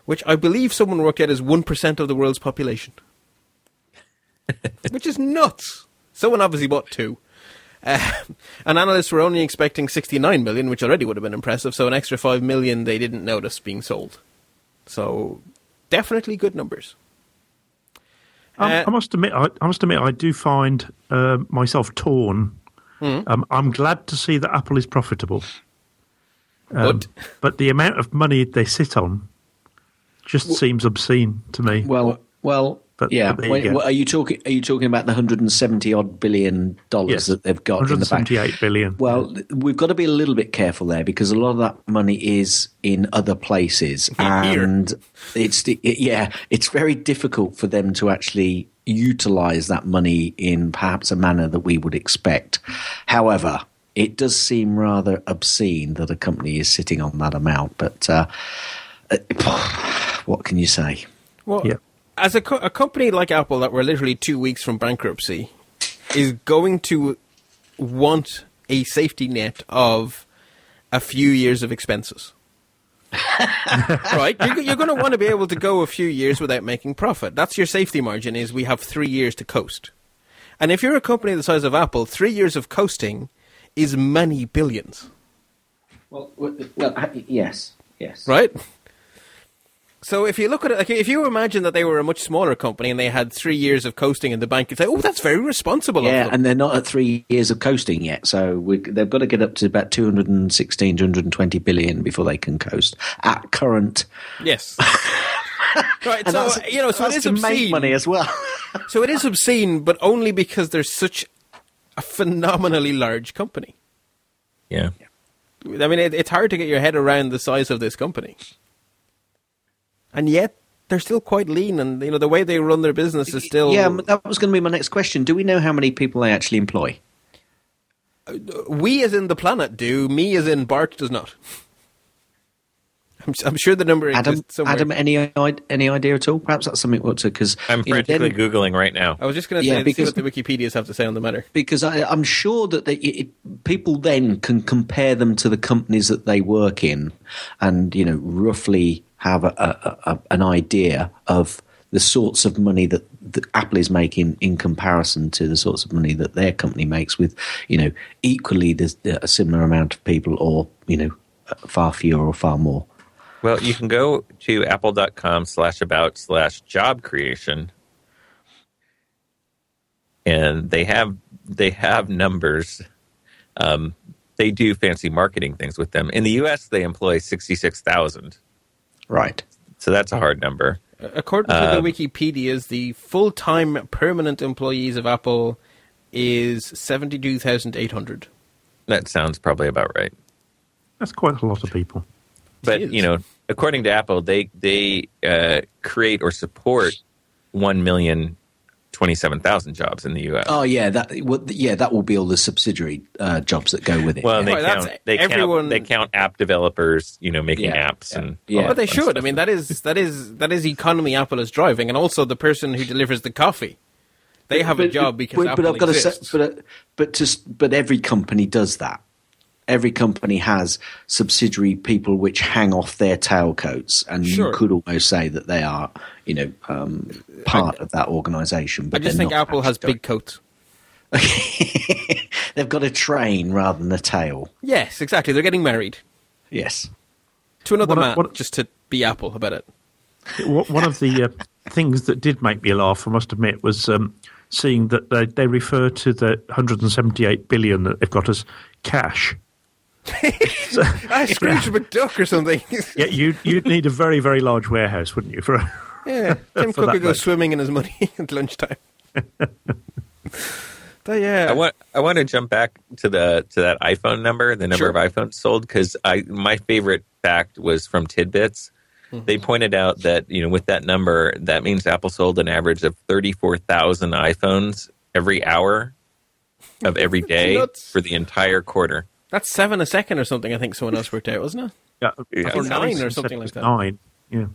which I believe someone worked out is one percent of the world's population which is nuts. Someone obviously bought two. Uh, and analysts were only expecting 69 million, which already would have been impressive. So an extra 5 million they didn't notice being sold. So definitely good numbers. Um, Uh, I must admit, I, I must admit, I do find uh, myself torn. Hmm. Um, I'm glad to see that Apple is profitable, Um, But but the amount of money they sit on just seems obscene to me. Well, well, But- yeah. but there you Wait, go. what, are you talking? Are you talking about the hundred and seventy odd billion dollars yes, that they've got in the bank? 178 billion. Well, we've got to be a little bit careful there because a lot of that money is in other places, and it's the- it, yeah, it's very difficult for them to actually utilize that money in perhaps a manner that we would expect. However, it does seem rather obscene that a company is sitting on that amount. But uh, uh, what can you say? well, Yeah. as a, co- a company like Apple that we're literally two weeks from bankruptcy is going to want a safety net of a few years of expenses. right? You're, you're going to want to be able to go a few years without making profit. That's your safety margin. Is we have three years to coast, and if you're a company the size of Apple, three years of coasting is many billions, Well, well, yes, yes, right? So if you look at it, like if you imagine that they were a much smaller company and they had three years of coasting in the bank, you'd say, "Oh, that's very responsible." Yeah, of them. and they're not at three years of coasting yet, so we, they've got to get up to about 216, 220 billion before they can coast at current. yes. right. And So that's- you know, so it that's is to make obscene. money as well. So it is obscene, but only because there's such a phenomenally large company. Yeah. I mean, it, it's hard to get your head around the size of this company, and yet they're still quite lean, and you know the way they run their business is still. yeah, that was going to be my next question. Do we know how many people they actually employ? Uh, we as in the planet do. Me as in Bart does not. I'm, I'm sure the number Adam. Adam, any any idea at all? Perhaps that's something we ought to because I'm frantically googling right now. I was just going to Yeah, say let's see because- what the Wikipedia's have to say on the matter. because I, I'm sure that they, it, people then can compare them to the companies that they work in, and you know roughly have a, a, a, an idea of the sorts of money that, that Apple is making in comparison to the sorts of money that their company makes with, you know, equally there's a similar amount of people or, you know, far fewer or far more. Well, you can go to apple.com slash about slash job creation. And they have they have numbers. Um, they do fancy marketing things with them. In the US they employ sixty six thousand. Right. So that's a hard number. According to the Wikipedia's, the full-time permanent employees of Apple is seventy-two thousand eight hundred. That sounds probably about right. That's quite a lot of people. But you know, according to Apple, they they uh, create or support one million twenty-seven thousand jobs in the U.S. Oh yeah, that well, yeah, that will be all the subsidiary uh, jobs that go with it. well, and they Right, count they everyone- count they count app developers, you know, making Yeah, apps yeah, and yeah. all but they that fun should. I mean, that is that is that is economy Apple is driving, and also the person who delivers the coffee. They have a job because but, Apple but I've got exists. to say, but but just but every company does that. Every company has subsidiary people which hang off their tailcoats, and Sure. you could almost say that they are, you know, um, part of that organisation. I just think Apple has big coats. They've got a train rather than a tail. Yes, exactly. They're getting married Yes. to another What- man what- just to be Apple about it. One one of the uh, things that did make me laugh, I must admit, was um, seeing that they, they refer to the 178 billion that they've got as cash. Ah, Scrooge McDuck or something. Yeah, you, you'd need a very, very large warehouse, wouldn't you? For yeah, Tim For Cook that would go much. swimming in his money at lunchtime. but yeah, I want I want to jump back to the to that iPhone number, the number Sure. of iPhones sold, because I my favorite fact was from Tidbits. Mm-hmm. They pointed out that you know with that number, that means Apple sold an average of thirty four thousand iPhones every hour of every day for the entire quarter. That's seven a second or something. I think someone else worked out, wasn't it? yeah, Yeah. Or nine or something like that. Nine. Yeah.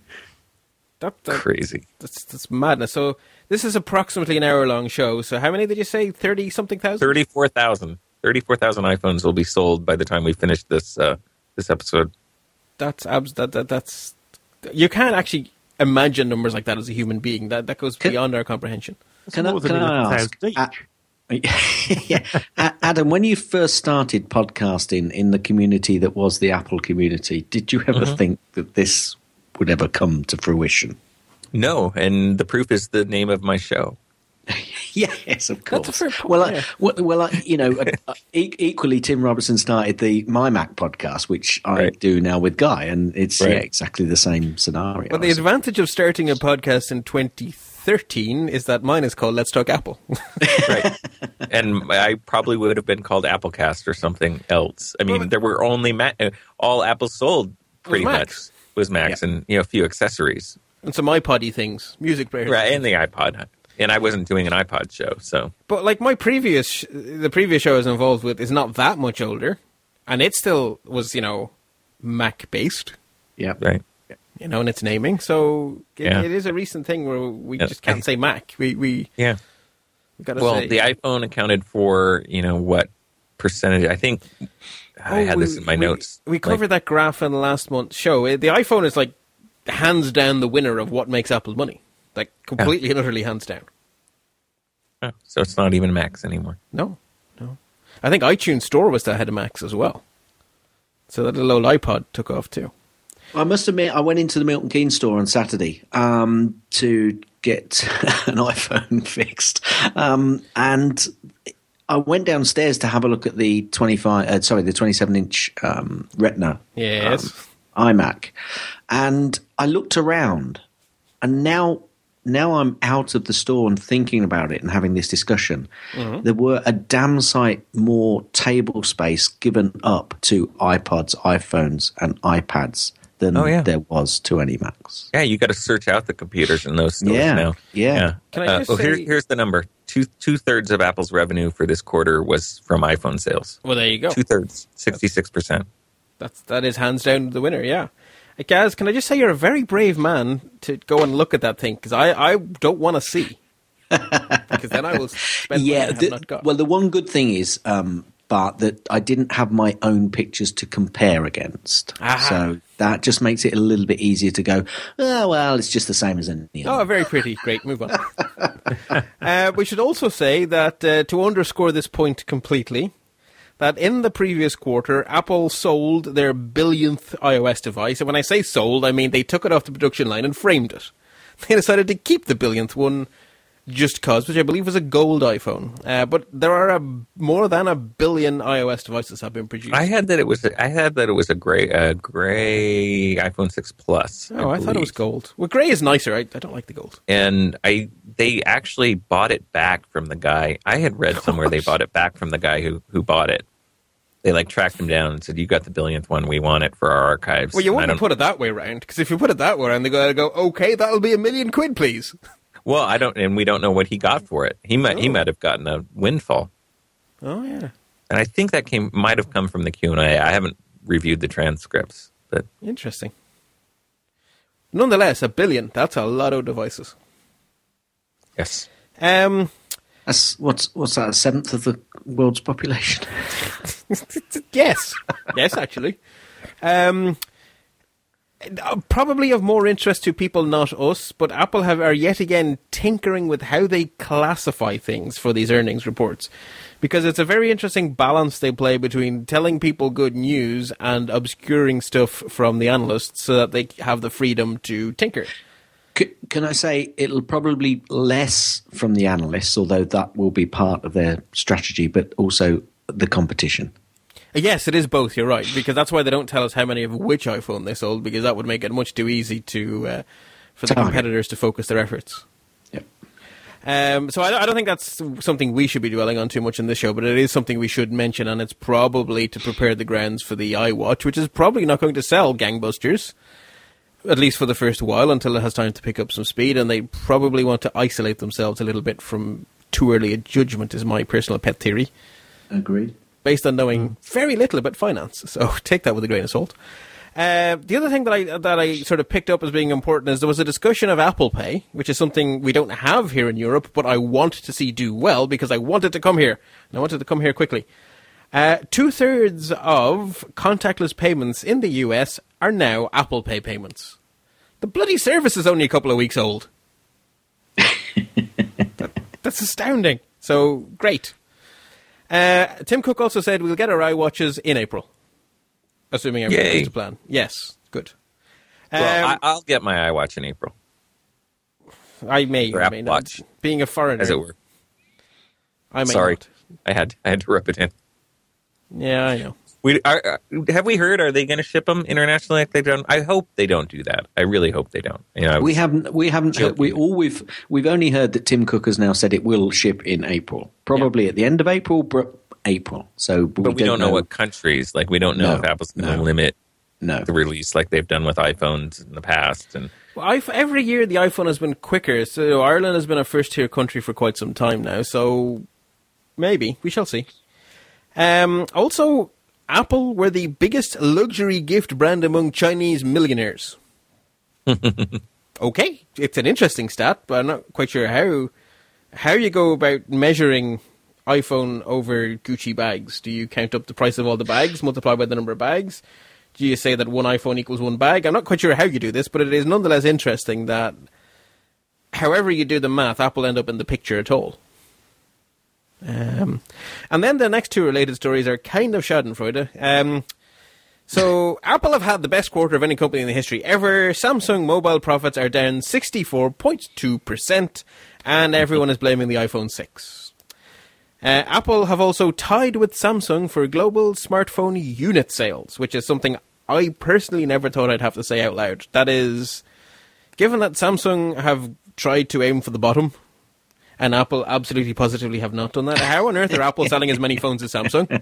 That, that Crazy. that's that's madness. So this is approximately an hour long show. So how many did you say? Thirty something thousand. 34,000. 34,000 iPhones will be sold by the time we finish this uh, this episode. That's abs. That, that that's you can't actually imagine numbers like that as a human being. That that goes Can- beyond our comprehension. Can I, can I ask? 11,000 each. A- yeah, Adam, when you first started podcasting in the community that was the Apple community, did you ever Mm-hmm. think that this would ever come to fruition? No, and the proof is the name of my show. Yes, of course. That's a fair point, well, I, yeah. well, well, I, you know, uh, e- equally, Tim Robertson started the My Mac podcast, which I Right. do now with Guy, and it's yeah, exactly the same scenario. But the advantage of starting a podcast in 2013 is that mine is called Let's Talk Apple. right. And I probably would have been called Applecast or something else. I mean, Well, there were only Ma- uh, all Apple sold pretty Macs. much was Macs and you know a few accessories, and some iPoddy things, music players. right? And the iPod. And I wasn't doing an iPod show, so But like my previous, sh- the previous show I was involved with is not that much older, and it still was, you know, Mac based, yeah, right. You know, in its naming. So it, Yeah. it is a recent thing where we Yeah. just can't say Mac. We we Yeah. got to Well, say the iPhone accounted for you know what percentage? I think I Oh, had this in my we- notes. We covered that graph in last month's show. Uh, The iPhone is like hands down the winner of what makes Apple money. Like completely and utterly hands down. Oh, so it's not even Macs anymore. No, no. I think iTunes Store was the head of Macs as well. So that little old iPod took off too. I must admit, I went into the Milton Keynes store on Saturday um, to get an iPhone fixed, um, and I went downstairs to have a look at the twenty-five, uh, sorry, the twenty-seven inch um, Retina Yes. um, iMac, and I looked around, and now. Now I'm out of the store and thinking about it and having this discussion. There were a damn sight more table space given up to iPods, iPhones, and iPads than Oh, yeah. there was to any Macs. Yeah, you got to search out the computers in those stores Yeah, now. yeah. Can I Uh, just well, here- here's the number: two two thirds of Apple's revenue for this quarter was from iPhone sales. Well, there you go. Two thirds, sixty six percent. That's that is hands down the winner. Yeah. Uh, Gaz, can I just say you're a very brave man to go and look at that thing because I, I don't want to see because then I will spend money I yeah. have the- not got. well, the one good thing is um, but that I didn't have my own pictures to compare against. Aha. So that just makes it a little bit easier to go, oh, well, it's just the same as any Oh, other. very pretty. Great. Move on. uh, we should also say that uh, to underscore this point completely, that in the previous quarter, Apple sold their billionth iOS device. And when I say sold, I mean they took it off the production line and framed it. They decided to keep the billionth one just cause, which I believe was a gold iPhone. Uh, but there are a, more than a billion iOS devices have been produced. I had that it was. I had that it was a gray, a gray iPhone six Plus. oh, I thought it was gold. Well, grey is nicer. I, I don't like the gold. and I they actually bought it back from the guy. I had read somewhere they bought it back from the guy who who bought it. They like tracked him down and said, "You got the billionth one. We want it for our archives." Well, you I wouldn't put it that way around because if you put it that way around, they go, okay, that'll be a million quid, please. Well, I don't, and we don't know what he got for it. He might he Oh. might have gotten a windfall, Oh, yeah. and I think that came might have come from the Q and A. I haven't reviewed the transcripts, but Interesting. Nonetheless, a billion, that's a lot of devices. yes, Um, That's, what's, what's that, a seventh of the world's population? yes. yes, actually. Um, Uh, probably of more interest to people not us, but Apple have are yet again tinkering with how they classify things for these earnings reports. Because it's a very interesting balance they play between telling people good news and obscuring stuff from the analysts so that they have the freedom to tinker. Can I say it'll probably less from the analysts, although that will be part of their strategy, but also the competition. Yes, it is both. You're right because that's why they don't tell us how many of which iPhone they sold because that would make it much too easy to uh, for the competitors to focus their efforts. Yep. Um, so I, I don't think that's something we should be dwelling on too much in this show, but it is something we should mention, and it's probably to prepare the grounds for the iWatch, which is probably not going to sell gangbusters, at least for the first while, until it has time to pick up some speed, and they probably want to isolate themselves a little bit from too early a judgment, is my personal pet theory Agreed. Based on knowing very little about finance. So take that with a grain of salt. Uh, the other thing that I that I sort of picked up as being important is there was a discussion of Apple Pay, which is something we don't have here in Europe, but I want to see do well because I wanted to come here, and I wanted to come here quickly. Uh, Two thirds of contactless payments in the US are now Apple Pay payments. The bloody service is only a couple of weeks old. That- that's astounding. So great. Uh, Tim Cook also said we'll get our iWatches in April, assuming everything Yay. goes to plan. Yes, good. well, Um, I, I'll get my iWatch in April, I may, or I may not. Watch. Being a foreigner, as it were. I may Sorry, not. I had I had to rub it in. Yeah, I know. We are, are- have we heard? Are they going to ship them internationally? Like they've done. I hope they don't do that. I really hope they don't. You know, We haven't. We haven't. Heard, we all we've we've only heard that Tim Cook has now said it will ship in April, probably at the end of April, but April. So, but we, don't know, what countries. Like we don't know No, if Apple's going to no. limit No, the release like they've done with iPhones in the past. And Well, i every year the iPhone has been quicker. So Ireland has been a first tier country for quite some time now. So maybe we shall see. Um, also, Apple were the biggest luxury gift brand among Chinese millionaires. okay, it's an interesting stat, but I'm not quite sure how how you go about measuring iPhone over Gucci bags. Do you count up the price of all the bags, multiply by the number of bags? Do you say that one iPhone equals one bag? I'm not quite sure how you do this, but it is nonetheless interesting that however you do the math, Apple end up in the picture at all. Um, and then the next two related stories are kind of Schadenfreude. Um, so Apple have had the best quarter of any company in the history ever. Samsung mobile profits are down 64.2%, and everyone is blaming the iPhone 6. Uh, Apple have also tied with Samsung for global smartphone unit sales, which is something I personally never thought I'd have to say out loud. That is, given that Samsung have tried to aim for the bottom, and Apple absolutely positively have not done that, how on earth are Apple selling as many phones as Samsung?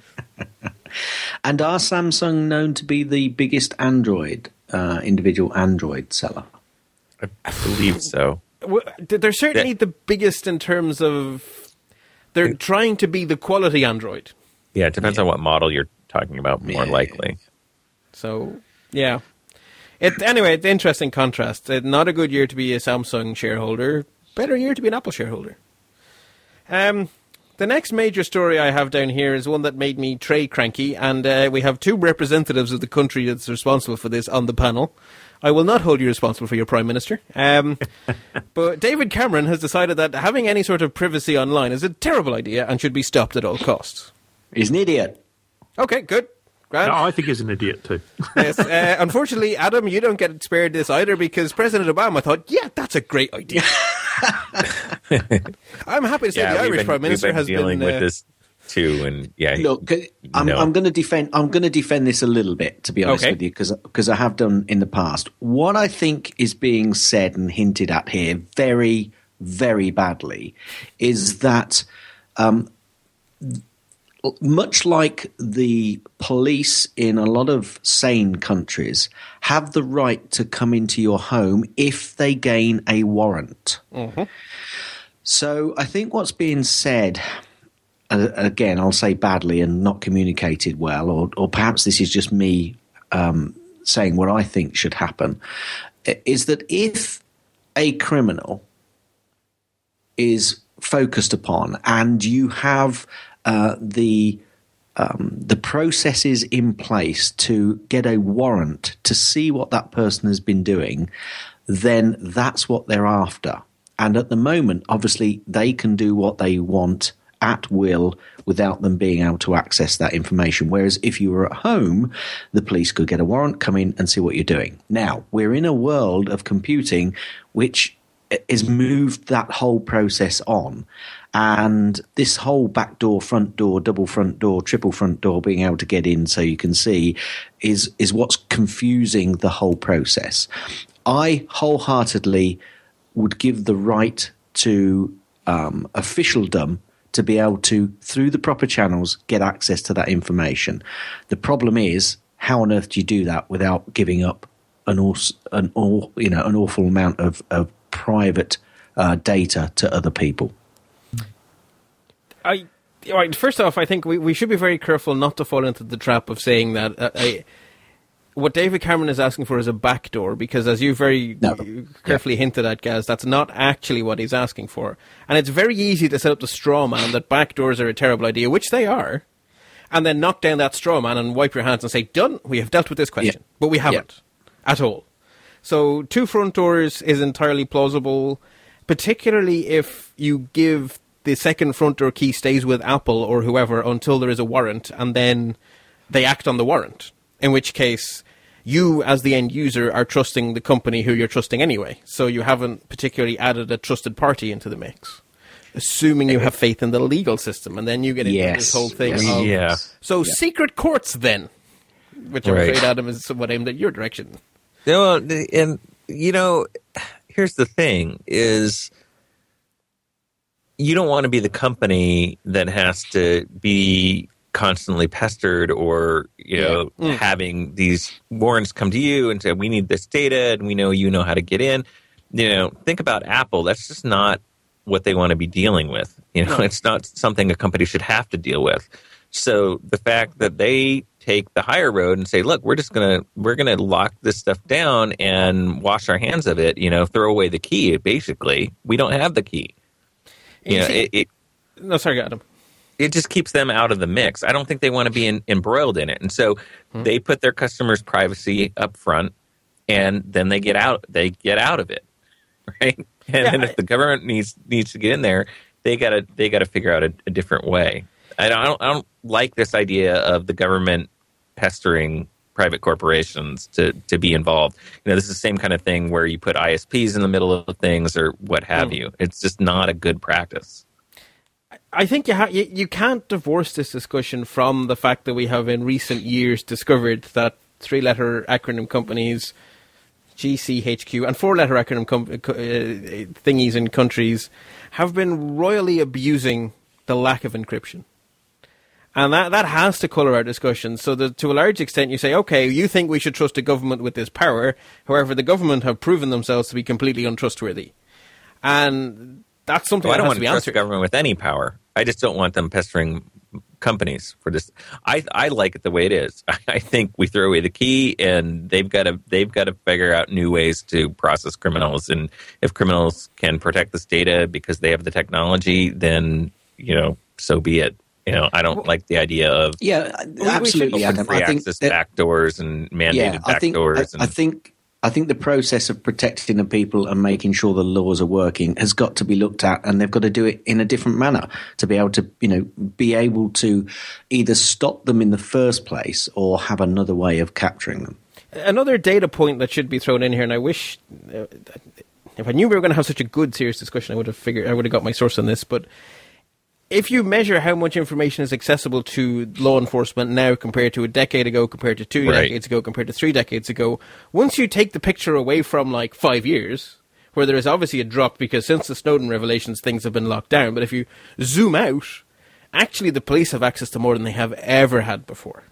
and are Samsung known to be the biggest Android uh, individual Android seller? I believe so. Well, They're certainly the biggest in terms of. They're trying to be the quality Android. Yeah, it depends on what model you're talking about. More Yeah. likely, So, yeah. It anyway. It's interesting contrast. Not a good year to be a Samsung shareholder. Better year to be an Apple shareholder. Um, The next major story I have down here is one that made me tray cranky, and uh, we have two representatives of the country that's responsible for this on the panel. I will not hold you responsible for your Prime Minister. Um, but David Cameron has decided that having any sort of privacy online is a terrible idea and should be stopped at all costs. He's an idiot. Okay, good. Grand. No, I think he's an idiot too. yes. Uh, unfortunately, Adam, you don't get spared this either because President Obama thought, yeah, that's a great idea. I'm happy to say yeah, the Irish been, Prime Minister we've been has dealing been. with uh, this too, and yeah, Look, I'm, No. I'm going to defend. I'm going to defend this a little bit, to be honest Okay. with you, because I have done in the past. What I think is being said and hinted at here, very, very badly, is that um, much like the police in a lot of sane countries have the right to come into your home if they gain a warrant. So I think what's being said uh, again, I'll say badly and not communicated well, or, or perhaps this is just me um, saying what I think should happen, is that if a criminal is focused upon and you have uh, the um, the processes in place to get a warrant to see what that person has been doing, then that's what they're after. And at the moment, obviously, they can do what they want at will without them being able to access that information. Whereas if you were at home, the police could get a warrant, come in and see what you're doing. Now, we're in a world of computing which has moved that whole process on. And this whole back door, front door, double front door, triple front door, being able to get in so you can see is, is what's confusing the whole process. I wholeheartedly would give the right to um, officialdom to be able to, through the proper channels, get access to that information. The problem is, how on earth do you do that without giving up an, aws- an, you know, an awful amount of, of private uh, data to other people? I all right. First off, I think we, we should be very careful not to fall into the trap of saying that uh, I, what David Cameron is asking for is a backdoor, because as you very No. carefully hinted at, Gaz, that's not actually what he's asking for. And it's very easy to set up the straw man that backdoors are a terrible idea, which they are, and then knock down that straw man and wipe your hands and say, "Done. We have dealt with this question," Yeah. but we haven't at all. So two front doors is entirely plausible, particularly if you give the second front door key stays with Apple or whoever until there is a warrant, and then they act on the warrant. In which case, you as the end user are trusting the company who you're trusting anyway. So you haven't particularly added a trusted party into the mix. Assuming you have faith in the legal system, and then you get into Yes. this whole thing Yes. of Yeah. so secret courts then, which I'm Right. afraid Adam is somewhat aimed at your direction. No, and you know, here's the thing: is you don't want to be the company that has to be constantly pestered or you know mm. having these warrants come to you and say we need this data and we know you know how to get in. You know think about apple. That's just not what they want to be dealing with. You know it's not something a company should have to deal with. So the fact that they take the higher road and say look we're just gonna we're gonna lock this stuff down and wash our hands of it you know throw away the key basically. We don't have the key you know it, it No, sorry, Adam. it just keeps them out of the mix. I don't think they want to be in, embroiled in it, and so Hmm. they put their customers' privacy up front, and then they get out. They get out of it, right? And Yeah, then if the government needs needs to get in there, they gotta they gotta figure out a, a different way. I don't, I don't I don't like this idea of the government pestering private corporations to to be involved. You know, this is the same kind of thing where you put ISPs in the middle of things or what have Hmm. you. It's just not a good practice. I think you, ha- you you can't divorce this discussion from the fact that we have in recent years discovered that three-letter acronym companies, GCHQ, and four-letter acronym com- uh, thingies in countries have been royally abusing the lack of encryption. And that, that has to colour our discussion. So that to a large extent, you say, okay, you think we should trust a government with this power. However, the government have proven themselves to be completely untrustworthy. And that's something Well, I don't want to to be trust the government with any power. I just don't want them pestering companies for this. I I like it the way it is. I think we throw away the key, and they've got to they've got to figure out new ways to process criminals. And if criminals can protect this data because they have the technology, then you know so be it. You know, I don't like the idea of Yeah, absolutely. open Adam. free I think access that- backdoors and mandated yeah, I think, backdoors. I, I think I think the process of protecting the people and making sure the laws are working has got to be looked at, and they've got to do it in a different manner to be able to, you know, be able to either stop them in the first place or have another way of capturing them. Another data point that should be thrown in here, and I wish uh, if I knew we were going to have such a good, serious discussion, I would have figured I would have got my source on this. But if you measure how much information is accessible to law enforcement now compared to a decade ago, compared to two Right. decades ago, compared to three decades ago, once you take the picture away from like five years, where there is obviously a drop because since the Snowden revelations, things have been locked down. But if you zoom out, actually the police have access to more than they have ever had before.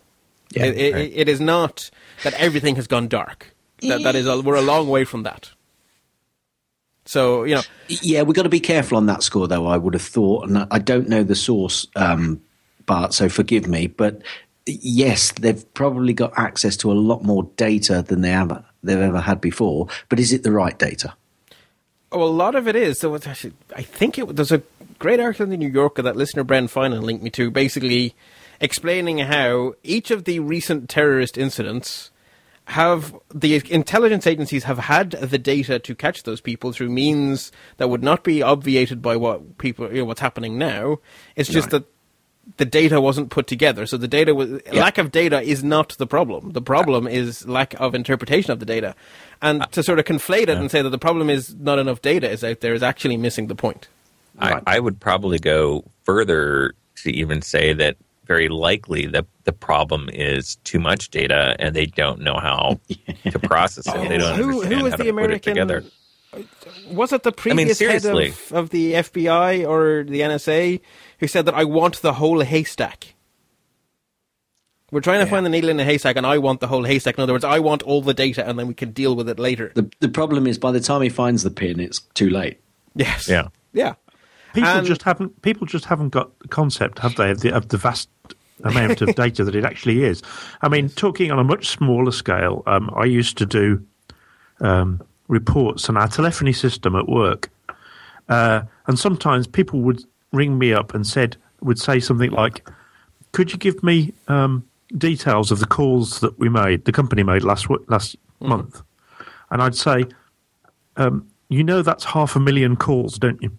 Yeah, it, it, it is not that everything has gone dark. That, that is, we're a long way from that. So you know, Yeah, we've got to be careful on that score, though. I would have thought, and I- don't know the source, um, Bart, so forgive me. But yes, they've probably got access to a lot more data than they ever they've ever had before. But is it the right data? Oh, a lot of it is. So actually, I think it, there's a great article in the New Yorker that listener Bren Finan linked me to, basically explaining how each of the recent terrorist incidents have the intelligence agencies have had the data to catch those people through means that would not be obviated by what people you know what's happening now. It's just Right. that the data wasn't put together. So the data was lack of data is not the problem. The problem is lack of interpretation of the data. And uh, to sort of conflate it and say that the problem is not enough data is out there is actually missing the point. I, I would probably go further to even say that very likely the the problem is too much data and they don't know how to process it. They don't Who- who understand was how the to put it American- together. Was it the previous head of, of the FBI or the NSA who said that I want the whole haystack? We're trying to find the needle in the haystack, and I want the whole haystack. In other words, I want all the data, and then we can deal with it later. The the problem is by the time he finds the pin, it's too late. Yes. Yeah. Yeah. People And- just haven't. People just haven't got the concept, have they, of the, of the vast amount of data that it actually is. I mean, talking on a much smaller scale, um, I used to do um, reports on our telephony system at work, uh, and sometimes people would ring me up and said would say something like, "Could you give me um, details of the calls that we made, the company made last w- last month?" And I'd say, um, "You know that's half a million calls, don't you?"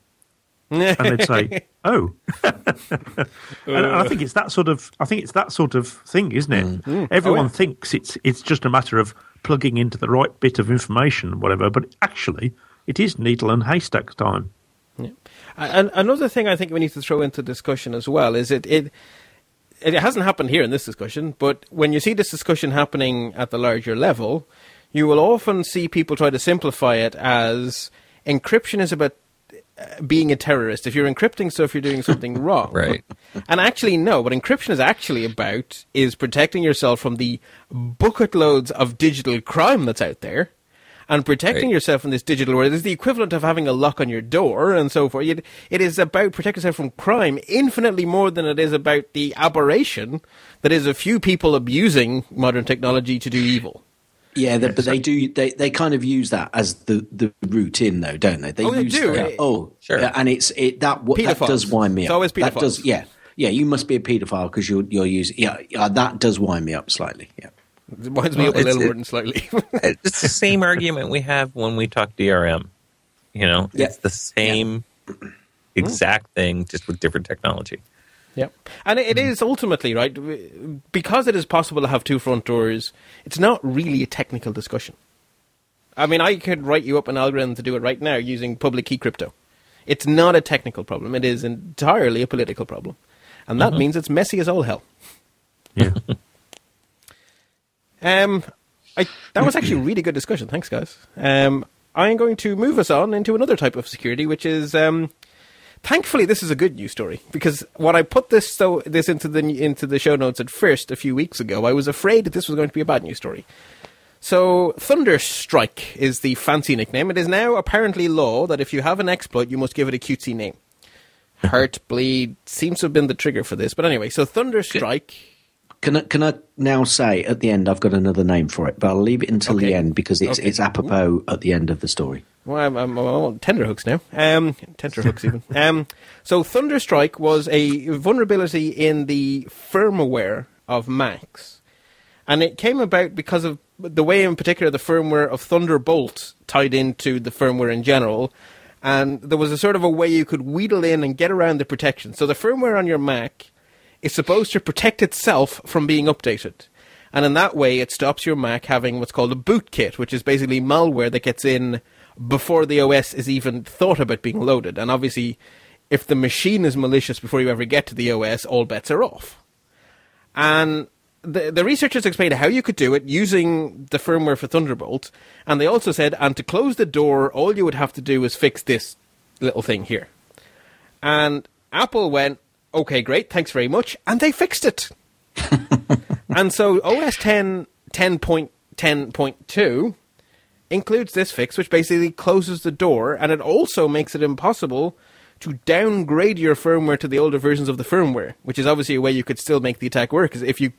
And they'd say, "Oh," and, I think it's that sort of I think it's that sort of thing, isn't it? Mm. Mm. Everyone Oh, yeah. thinks it's it's just a matter of plugging into the right bit of information, or whatever. But actually, it is needle and haystack time. And another thing I think we need to throw into discussion as well is it, it it hasn't happened here in this discussion, but when you see this discussion happening at the larger level, you will often see people try to simplify it as encryption is about being a terrorist. If you're encrypting stuff, you're doing something wrong. Right. And actually, no. What encryption is actually about is protecting yourself from the bucket loads of digital crime that's out there. And protecting Right. yourself in this digital world is the equivalent of having a lock on your door and so forth. It, it is about protecting yourself from crime infinitely more than it is about the aberration that is a few people abusing modern technology to do evil. Yeah, they, but they do. They, they kind of use that as the, the route in, though, don't they? They Oh, they do. that- oh, Sure. and it's it that what that does wind me It's up. always That does, yeah, yeah. You must be a paedophile because you're you're using. Yeah, yeah, that does wind me up slightly. Yeah. It winds me Well, up a little it- more slightly. It's the same argument we have when we talk DRM. You know, Yeah. it's the same mm. exact thing, just with different technology. Yeah, and it is ultimately right because it is possible to have two front doors. It's not really a technical discussion. I mean, I could write you up an algorithm to do it right now using public key crypto. It's not a technical problem. It is entirely a political problem, and that means it's messy as all hell. Yeah. Um, I, that was actually a really good discussion. Thanks, guys. Um, I am going to move us on into another type of security, which is, um, thankfully, this is a good news story because when I put this so this into the into the show notes at first a few weeks ago, I was afraid that this was going to be a bad news story. So, Thunderstrike is the fancy nickname. It is now apparently law that if you have an exploit, you must give it a cutesy name. Heartbleed seems to have been the trigger for this, but anyway. So, Thunderstrike. Can I, can I now say at the end I've got another name for it, but I'll leave it until Okay. the end because it's Okay. it's apropos at the end of the story. Well, I'm, I'm, I'm on tender hooks now. Um, tender hooks even. Um, so Thunderstrike was a vulnerability in the firmware of Macs, and it came about because of the way, in particular, the firmware of Thunderbolt tied into the firmware in general. And there was a sort of a way you could wheedle in and get around the protection. So the firmware on your Mac is supposed to protect itself from being updated. And in that way, it stops your Mac having what's called a bootkit, which is basically malware that gets in before the OS is even thought about being loaded. And obviously, if the machine is malicious before you ever get to the OS, all bets are off. And the, the researchers explained how you could do it using the firmware for Thunderbolt. And they also said, and to close the door, all you would have to do is fix this little thing here. And Apple went, okay, great, thanks very much. And they fixed it. and so OS 10 10.10.2 includes this fix, which basically closes the door, and it also makes it impossible to downgrade your firmware to the older versions of the firmware, which is obviously a way you could still make the attack work. Because if you,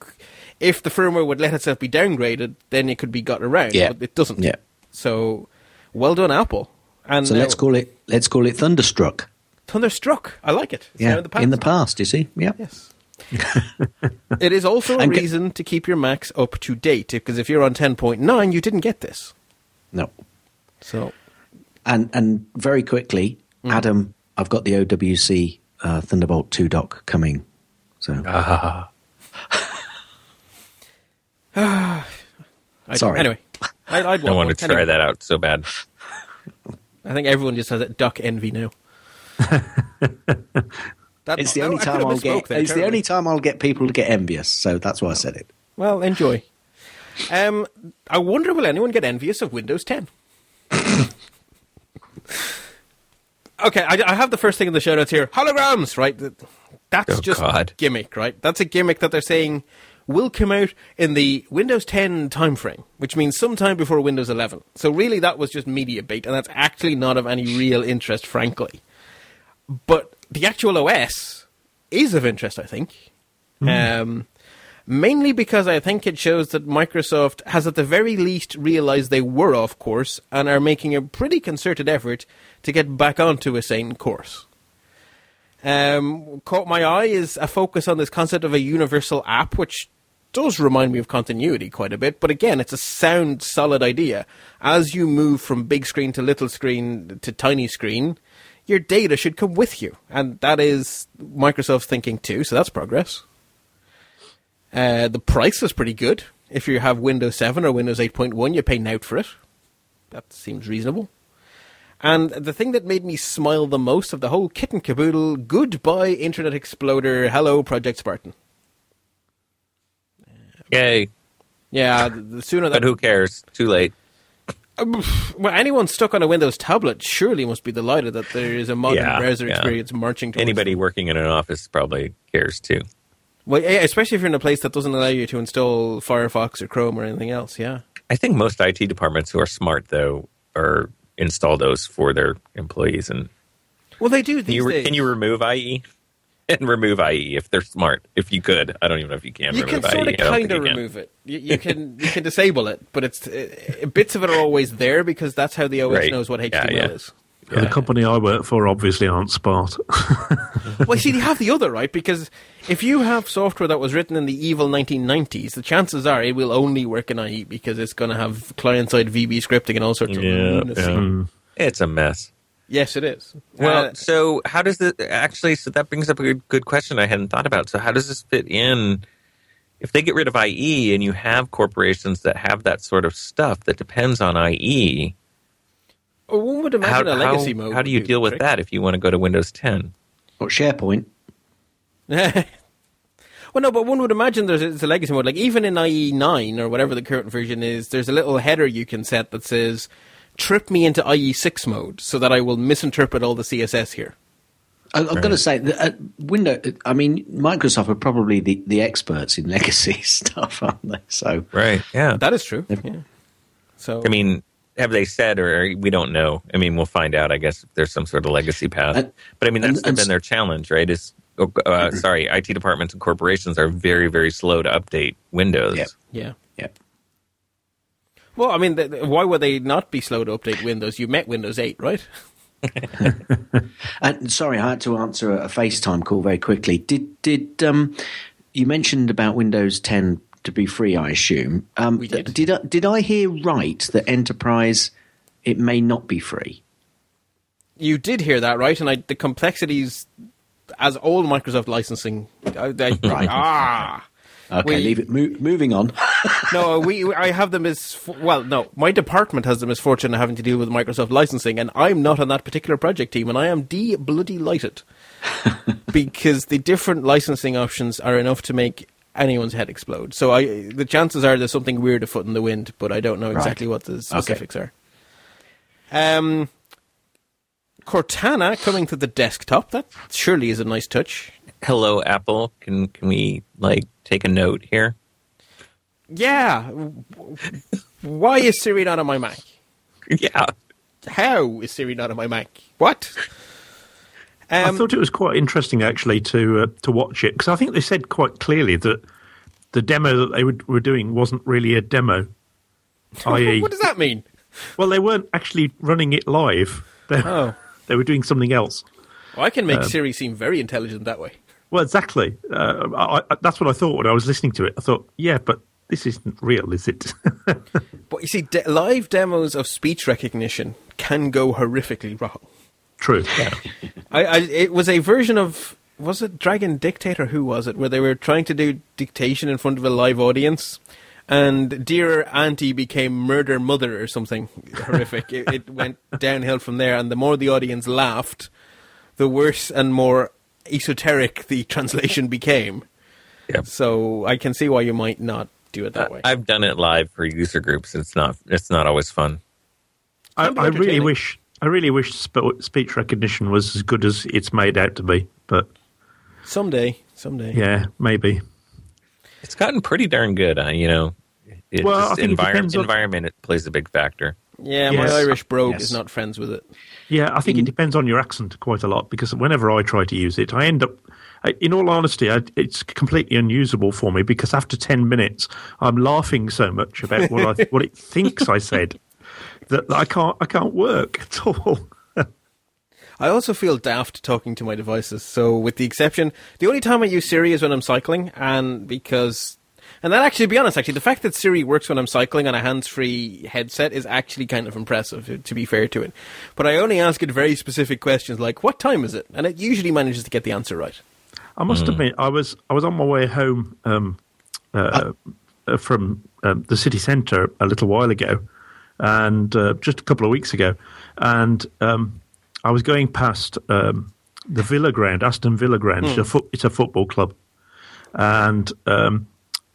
if the firmware would let itself be downgraded, then it could be got around. Yeah. but it doesn't. Yeah. So, well done, Apple. And So let's call it let's call it Thunderstruck. Thunderstruck. I like it. It's Yeah, in the past. in the past, you see. Yeah. Yes. it is also a reason to keep your Macs up to date because if you're on 10.9, you didn't get this. No. So, And and very quickly, Mm. Adam, I've got the OWC uh, Thunderbolt two dock coming. So Ah, I, Sorry. Anyway, I, I'd I want to try anyway, that out so bad. I think everyone just has that duck envy now. That- it's the oh, only I time have I'll get there, it's the only time I'll get people to get envious. So that's why I said it. Well, enjoy. Um, I wonder will anyone get envious of Windows 10? okay, I, I have the first thing in the show notes here. Holograms, right? That's Oh, just God. gimmick, right? That's a gimmick that they're saying will come out in the Windows 10 timeframe, which means sometime before Windows 11. So really, that was just media bait, and that's actually not of any real interest, frankly. But the actual OS is of interest, I think. Um, mainly because I think it shows that Microsoft has at the very least realized they were off course and are making a pretty concerted effort to get back onto a sane course. Um, caught my eye is a focus on this concept of a universal app, which does remind me of continuity quite a bit, but again, it's a sound, solid idea. As you move from big screen to little screen to tiny screen, your data should come with you, and that is Microsoft's thinking too, so that's progress. Uh, the price is pretty good. If you have Windows 7 or Windows 8.1, you pay out for it. That seems reasonable. And the thing that made me smile the most of the whole kit and caboodle, goodbye Internet Exploder, hello Project Spartan. Yay! Yeah, the sooner that But who cares? Too late. well, anyone stuck on a Windows tablet surely must be delighted that there is a modern Yeah, browser yeah. experience marching towards Anybody working in an office probably cares too. Well, yeah, especially if you're in a place that doesn't allow you to install Firefox or Chrome or anything else. Yeah. I think most IT departments who are smart though are install those for their employees. And Well, they do can you days. can you remove IE and remove IE if they're smart? If you could, I don't even know if you can. you remove can sort IE. of kind of remove it. You, you can you can disable it, but it's uh, bits of it are always there because that's how the OS Right. knows what HTML Yeah, yeah. is. The company I work for obviously aren't smart. Well, see, you have the other right because if you have software that was written in the evil 1990s, the chances are it will only work in IE because it's going to have client-side VB scripting and all sorts of Yeah, yeah. It's a mess. Yes, it is. Well, Uh, so how does this actually? So that brings up a good, good question I hadn't thought about. So how does this fit in? If they get rid of IE and you have corporations that have that sort of stuff that depends on IE, one would how, imagine a how, mode. how do you deal with trick. that if you want to go to Windows 10? Or SharePoint? well, no, but one would imagine there's a, it's a legacy mode. Like even in IE nine or whatever the current version is, there's a little header you can set that says "trip me into IE six mode" so that I will misinterpret all the CSS here. I, I've got to say, that, uh, Windows. I mean, Microsoft are probably the, the experts in legacy stuff, aren't they? So Right. Yeah. That is true. Yeah. So I mean, have they said, or we don't know? I mean, we'll find out. I guess if there's some sort of legacy path. And- but I mean, that's and- and been s- their challenge, right? Is oh, uh, sorry, IT departments and corporations are very, very slow to update Windows. Yep. yeah. yeah, Well, I mean, th- th- why would they not be slow to update Windows? You met Windows 8, right? And sorry, I had to answer a FaceTime call very quickly. Did did um, you mentioned about Windows 10 to be free? I assume. Um, We did. Did I, did I hear right that Enterprise it may not be free? You did hear that, right? And I, the complexities, as all Microsoft licensing, uh, they, right? Ah, Okay, We- leave it. Mo- moving on. no, we. I have them as well. No, my department has the misfortune of having to deal with Microsoft licensing, and I'm not on that particular project team, and I am de bloody lighted because the different licensing options are enough to make anyone's head explode. So I, the chances are there's something weird afoot in the wind, but I don't know exactly what the specifics are. Um, Cortana coming to the desktop. That surely is a nice touch. Hello, Apple. Can can we like take a note here? Yeah. Why is Siri not on my Mac? Yeah. How is Siri not on my Mac? What? I Um, thought it was quite interesting actually to uh, to watch it because I think they said quite clearly that the demo that they were, were doing wasn't really a demo. I.e., what does that mean? well, they weren't actually running it live. They, Oh. they were doing something else. Well, I can make Siri seem very intelligent that way. Well, exactly. Uh, I, I, that's what I thought when I was listening to it. I thought, yeah, but this isn't real, is it? But you see, de- live demos of speech recognition can go horrifically wrong. True. I, I, it was a version of was it Dragon Dictator? Who was it? Where they were trying to do dictation in front of a live audience, and dear auntie became murder mother or something horrific. it, it went downhill from there, and the more the audience laughed, the worse and more esoteric the translation became. Yep. So I can see why you might not do it that way. I've done it live for user groups. It's not it's not always fun. I, I really wish. I really wish sp- speech recognition was as good as it's made out to be. But someday, someday. yeah, maybe. It's gotten pretty darn good. Uh, you know, it Well, I just think it envir- depends on- environment it plays a big factor. Yeah, my Yes. Irish brogue Yes. is not friends with it. Yeah, I think it depends on your accent quite a lot because whenever I try to use it, I end up. In all honesty, I, it's completely unusable for me because after ten minutes, I'm laughing so much about what I, what it thinks I said that I can't I can't work at all. I also feel daft talking to my devices. So, with the exception, the only time I use Siri is when I'm cycling, and because, and that actually, to be honest, actually, the fact that Siri works when I'm cycling on a hands-free headset is actually kind of impressive. To be fair to it, but I only ask it very specific questions like "What time is it?" and it usually manages to get the answer right. I must Hmm. admit, I was I was on my way home um, uh, uh, from um, the city centre a little while ago, and uh, just a couple of weeks ago, and um, I was going past um, the Villa Ground, Aston Villa Ground. It's, a foot, it's a football club, and um,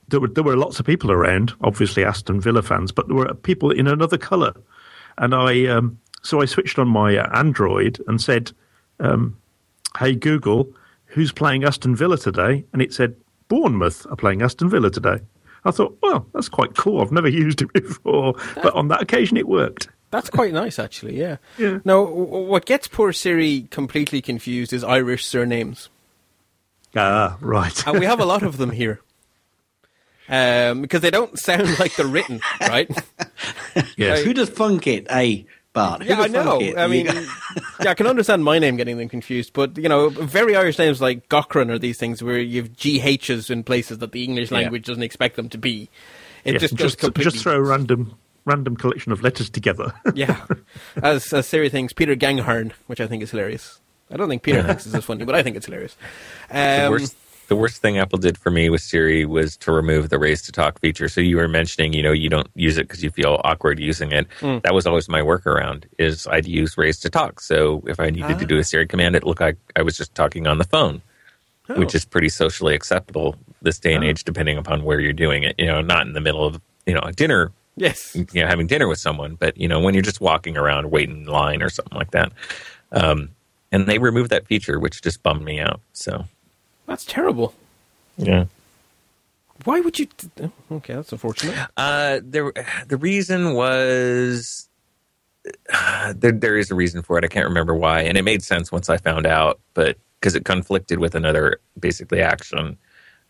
there were there were lots of people around, obviously Aston Villa fans, but there were people in another colour, and I um, so I switched on my Android and said hey Google, who's playing Aston Villa today? And it said Bournemouth are playing Aston Villa today. I thought, well, that's quite cool. I've never used it before, but on that occasion it worked. That's quite nice, actually. Yeah. Yeah. Now, w- w- what gets poor Siri completely confused is Irish surnames. Ah, right. and we have a lot of them here. Um, because they don't sound like they're written, right? yes. Who does funk it, eh, Bart? Yeah, I know. I mean, yeah, I can understand my name getting them confused, but you know, very Irish names like Gochran are these things where you have GHs in places that the English Yeah. language doesn't expect them to be. It Yeah, just just, completely. just throw a random random collection of letters together. yeah, as as Siri thinks, Peter Gangharn, which I think is hilarious. I don't think Peter thinks this is funny, but I think it's hilarious. Um, worst the worst thing Apple did for me with Siri was to remove the raise to talk feature. So you were mentioning, you know, you don't use it because you feel awkward using it. Hmm. That was always my workaround. Is I'd use raise to talk. So if I needed Ah. to do a Siri command, it looked like I was just talking on the phone, Oh. which is pretty socially acceptable this day and age, depending upon where you're doing it. You know, not in the middle of you know a dinner yes, you know having dinner with someone but you know when you're just walking around waiting in line or something like that um, and they removed that feature which just bummed me out so that's terrible. yeah Why would you? T- oh, okay, that's unfortunate. uh, there the reason was there, there is a reason for it i can't remember why and it made sense once i found out but because it conflicted with another basically action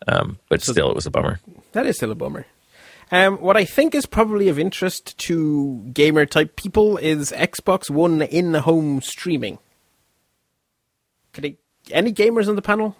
um, but So- still it was a bummer That is still a bummer. Um, what I think is probably of interest to gamer type people is Xbox One in home streaming. Could I, any gamers on the panel?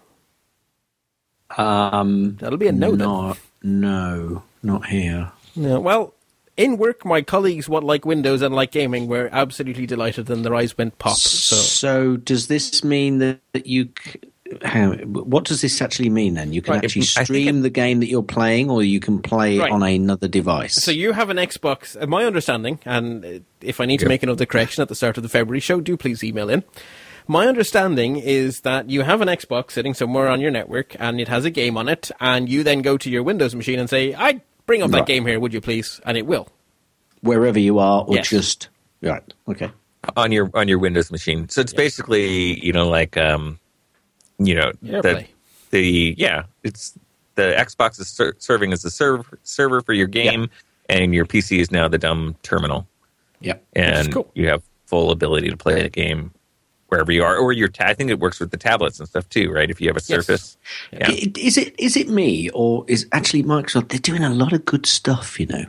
Um, That'll be a no. then. No, not here. No, well, in work, my colleagues what like Windows and like gaming were absolutely delighted, and their eyes went pop. So, So does this mean that, that you? c- How, what does this actually mean then? You can Right, actually stream it- the game that you're playing, or you can play Right. on another device. so you have an Xbox. My understanding, and if I need to make another correction at the start of the February show, do please email in. My understanding is that you have an Xbox sitting somewhere on your network, and it has a game on it, and you then go to your Windows machine and say, "I bring up that Right. game here, would you please?" And it will. Wherever you are, or Yes. just right. Okay. on your on your Windows machine. So it's basically you know like um, you know the, the yeah it's the Xbox is ser- serving as the server server for your game, and your PC is now the dumb terminal, Yep. and cool. you have full ability to play the game wherever you are, or your ta- I think it works with the tablets and stuff too, right? If you have a Surface, yeah. Is it is it me or is actually Microsoft? They're doing a lot of good stuff, you know.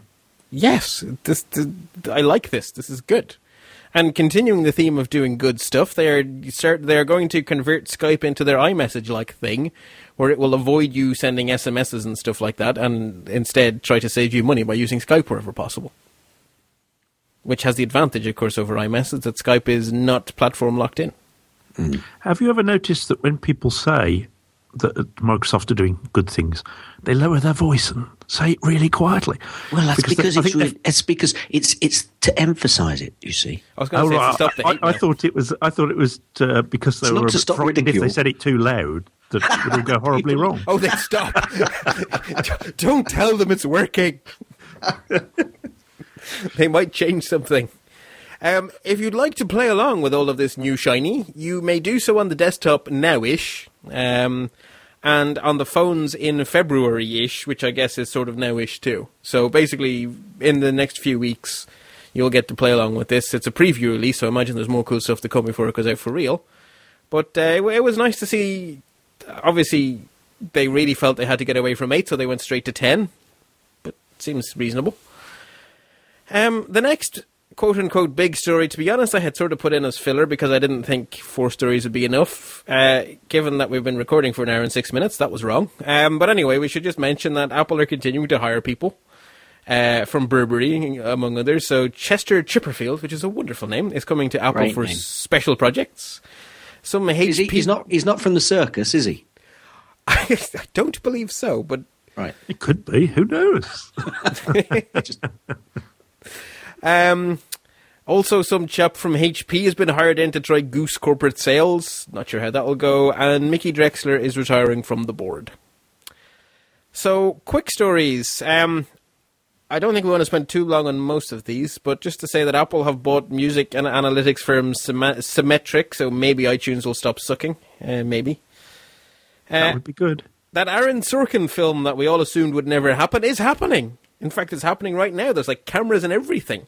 Yes, this, this I like this. This is good. And continuing the theme of doing good stuff, they are start they are going to convert Skype into their iMessage like thing, where it will avoid you sending SMSs and stuff like that, and instead try to save you money by using Skype wherever possible. Which has the advantage, of course, over iMessage that Skype is not platform locked in. Have you ever noticed that when people say that uh, Microsoft are doing good things, they lower their voice and say it really quietly? Well, that's they- because, I it's think it's because it's it's to emphasise it. You see, I was going Oh, to say right. to stop the I, hate I thought it was. I thought it was uh, because they It's were not a to stop frightened if they said it too loud that it would go horribly wrong. Oh, then stop! Don't tell them it's working. they might change something. Um, if you'd like to play along with all of this new shiny, you may do so on the desktop now-ish, um, and on the phones in February-ish, which I guess is sort of now-ish too. So basically, in the next few weeks, you'll get to play along with this. It's a preview release, so I imagine there's more cool stuff to come before it goes out for real. But uh, it, was nice to see. Obviously, they really felt they had to get away from eight, so they went straight to ten. But seems reasonable. Um, the next quote unquote big story, to be honest, I had sort of put in as filler because I didn't think four stories would be enough. Uh, given that we've been recording for an hour and six minutes, that was wrong. Um, but anyway, we should just mention that Apple are continuing to hire people. Uh, from Burberry, among others. So Chester Chipperfield, which is a wonderful name, is coming to Apple Great for name. special projects. Some HP. is he, he's not he's not from the circus, is he? I don't believe so, but Right. It could be. Who knows? Um, also, some chap from HP has been hired in to try Goose corporate sales. Not sure how that will go. And Mickey Drexler is retiring from the board. So, quick stories. Um, I don't think we want to spend too long on most of these, but just to say that Apple have bought music and analytics firm Symm- Semetric, so maybe iTunes will stop sucking. Uh, maybe. that Uh, would be good. that Aaron Sorkin film that we all assumed would never happen is happening. In fact, it's happening right now. There's like cameras and everything.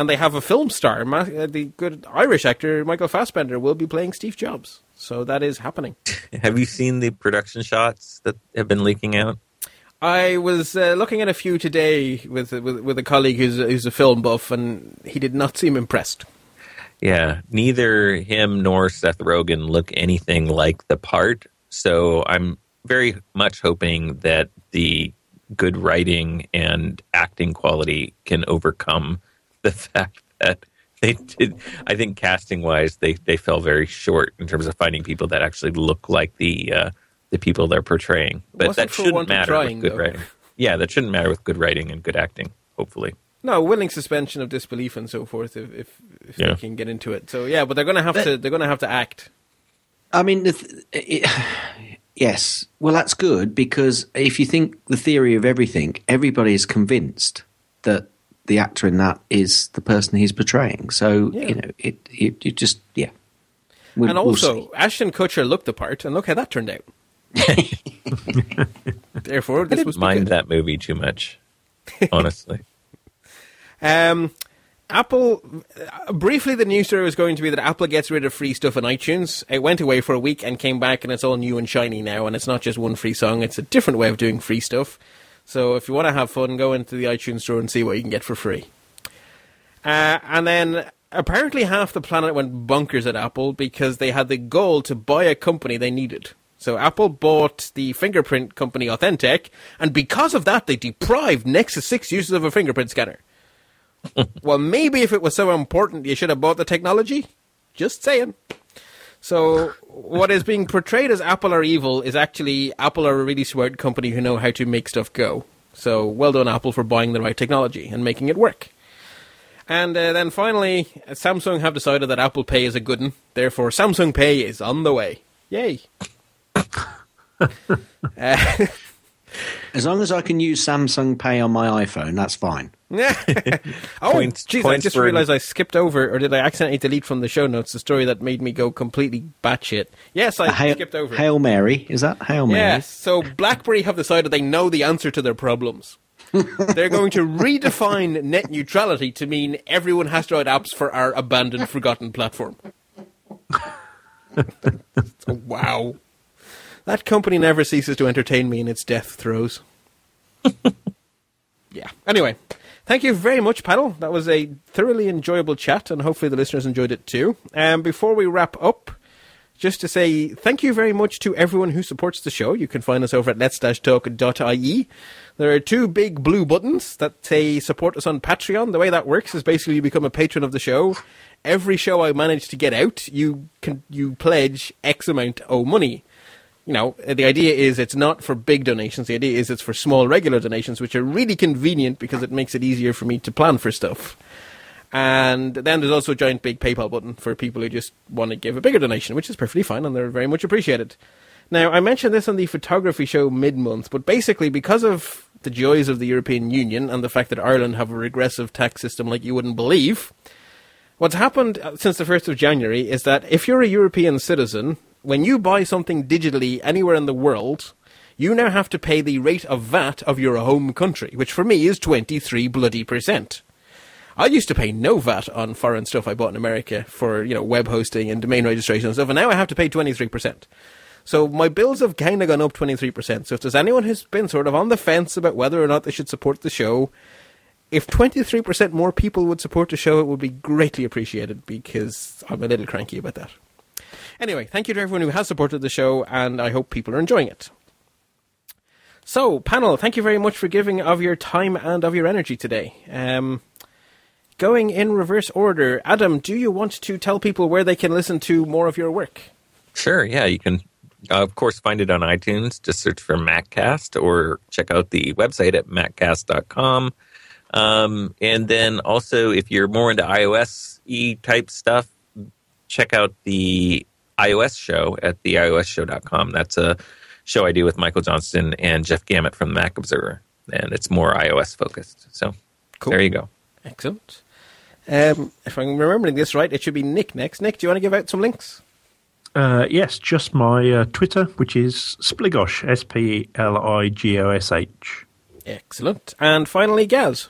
And they have a film star. Ma- uh, the good Irish actor Michael Fassbender will be playing Steve Jobs. So that is happening. Have you seen the production shots that have been leaking out? I was uh, looking at a few today with, with with a colleague who's who's a film buff, and he did not seem impressed. Yeah, neither him nor Seth Rogen look anything like the part. So I'm very much hoping that the good writing and acting quality can overcome the fact that they did. I think casting wise, they they fell very short in terms of finding people that actually look like the uh, the people they're portraying. But Wasn't that shouldn't matter trying, with good though. writing. Yeah, that shouldn't matter with good writing and good acting. Hopefully. No, willing suspension of disbelief and so forth if if, if Yeah. they can get into it. So yeah, but they're going to have But- to they're going to have to act. I mean, the th- it, yes. Well, that's good because if you think the theory of everything, everybody is convinced that the actor in that is the person he's portraying. So Yeah. you know, it it, it just yeah. We'll- and we'll also. Ashton Kutcher looked the part, and look how that turned out. Therefore, I this didn't was mind good. that movie too much, honestly. Um, Apple. Uh, briefly, the news story was going to be that Apple gets rid of free stuff on iTunes. It went away for a week and came back, and it's all new and shiny now. And it's not just one free song; it's a different way of doing free stuff. So if you want to have fun, go into the iTunes store and see what you can get for free. Uh, and then apparently half the planet went bonkers at Apple because they had the goal to buy a company they needed. So Apple bought the fingerprint company AuthenTec, and because of that, they deprived Nexus 6 users of a fingerprint scanner. well, maybe if it was so important, you should have bought the technology. Just saying. So, what is being portrayed as Apple are evil is actually Apple are a really smart company who know how to make stuff go. So, well done, Apple, for buying the right technology and making it work. And uh, then finally, Samsung have decided that Apple Pay is a good one. Therefore, Samsung Pay is on the way. Yay. uh, As long as I can use Samsung Pay on my iPhone, that's fine. oh, Points- jeez, I just realized I skipped over, or did I accidentally delete from the show notes the story that made me go completely batshit? Yes, I Hail, skipped over. Hail Mary, is that Hail Mary? Yes, so BlackBerry have decided they know the answer to their problems. They're going to redefine net neutrality to mean everyone has to write apps for our abandoned, forgotten platform. Oh, wow. That company never ceases to entertain me in its death throes. yeah. Anyway, thank you very much, panel. That was a thoroughly enjoyable chat, and hopefully the listeners enjoyed it too. Um, before we wrap up, just to say thank you very much to everyone who supports the show. You can find us over at let's-talk.ie. There are two big blue buttons that say support us on Patreon. The way that works is basically you become a patron of the show. Every show I manage to get out, you can you pledge X amount of money. You know, the idea is it's not for big donations. The idea is it's for small regular donations, which are really convenient because it makes it easier for me to plan for stuff. And then there's also a giant big PayPal button for people who just want to give a bigger donation, which is perfectly fine and they're very much appreciated. Now, I mentioned this on the photography show mid month, but basically, because of the joys of the European Union and the fact that Ireland have a regressive tax system like you wouldn't believe, what's happened uh, since the 1st of January is that if you're a European citizen, when you buy something digitally anywhere in the world, you now have to pay the rate of VAT of your home country, which for me is 23 bloody percent. I used to pay no VAT on foreign stuff I bought in America for, you know, web hosting and domain registration and stuff, and now I have to pay 23%. So my bills have kind of gone up 23%. So if there's anyone who's been sort of on the fence about whether or not they should support the show, if 23% more people would support the show, it would be greatly appreciated because I'm a little cranky about that. Anyway, thank you to everyone who has supported the show, and I hope people are enjoying it. So, panel, thank you very much for giving of your time and of your energy today. Um, going in reverse order, Adam, do you want to tell people where they can listen to more of your work? Sure, yeah, you can, uh, of course, find it on iTunes. Just search for MacCast or check out the website at maccast.com. Um, and then also, if you're more into iOS e type stuff, check out the iOS show at the iOSshow.com. That's a show I do with Michael Johnston and Jeff Gamet from the Mac Observer, and it's more iOS focused. So Cool. there you go. Excellent. Um, if I'm remembering this right, it should be Nick next. Nick, do you want to give out some links? Uh, yes, just my uh, Twitter, which is Spligosh, S P L I G O S H. Excellent. And finally, Gaz.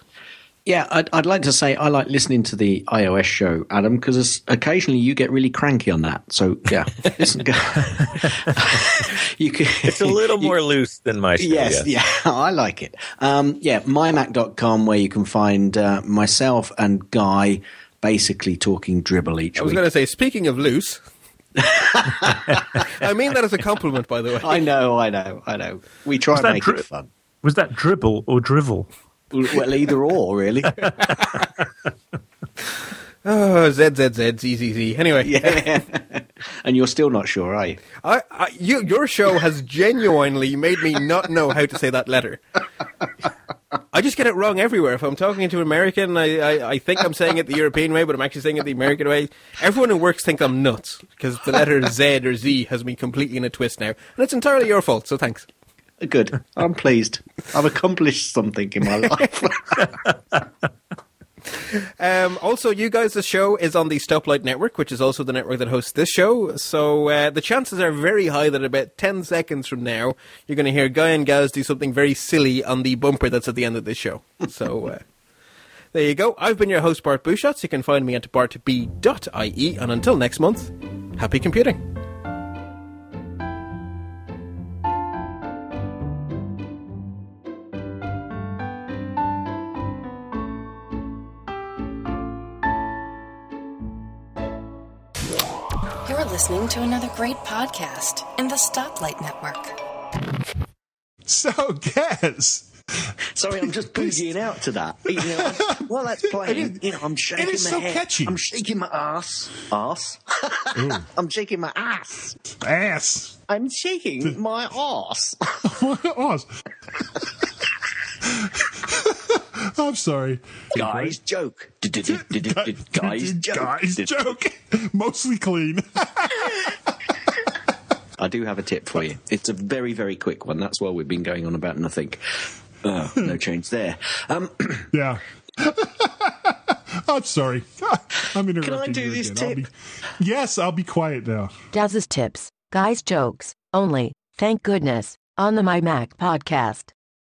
Yeah, I'd, I'd like to say I like listening to the iOS show, Adam, because occasionally you get really cranky on that. So yeah, listen, go. you can, It's a little you- more loose than my show. Yes, yeah, I like it. Um, yeah, mymac.com, where you can find uh, myself and Guy basically talking dribble each week. I was going to say, speaking of loose, I mean that as a compliment, by the way. I know, I know, I know. We try Was and that make dri- it fun. Was that dribble or drivel? Well, either or, really. Oh, ZZZ, ZZZ. Anyway, yeah. and you're still not sure, are you? I, I, you, your show has genuinely made me not know how to say that letter. I just get it wrong everywhere. If I'm talking to an American, I, I, I think I'm saying it the European way, but I'm actually saying it the American way. Everyone who works thinks I'm nuts because the letter Z or Z has me completely in a twist now. And it's entirely your fault, so thanks. Good. I'm pleased. I've accomplished something in my life. Um, also, you guys' the show is on the Stoplight Network, which is also the network that hosts this show. So uh, the chances are very high that about 10 seconds from now, you're going to hear Guy and Gaz do something very silly on the bumper that's at the end of this show. So uh, there you go. I've been your host, Bart Busschots. You can find me at bartb.ie. And until next month, happy computing. Listening to another great podcast in the Stoplight Network. So, guess. Sorry, I'm just boogieing out to that. You know, while that's playing, is- you know, I'm shaking it is my so head. catchy. I'm shaking my ass. Ass? I'm shaking my ass. Ass. I'm shaking my ass. Awesome. I'm sorry. Guys, joke. Guys, joke. Guys, joke. Mostly clean. I do have a tip for you. It's a very, very quick one. That's why we've been going on about nothing. Oh, no change there. Um, yeah. I'm sorry. I'm interrupting do you this again. I'll be- yes, I'll be quiet now. Daz's tips, guys' jokes, only, thank goodness, on the My Mac podcast.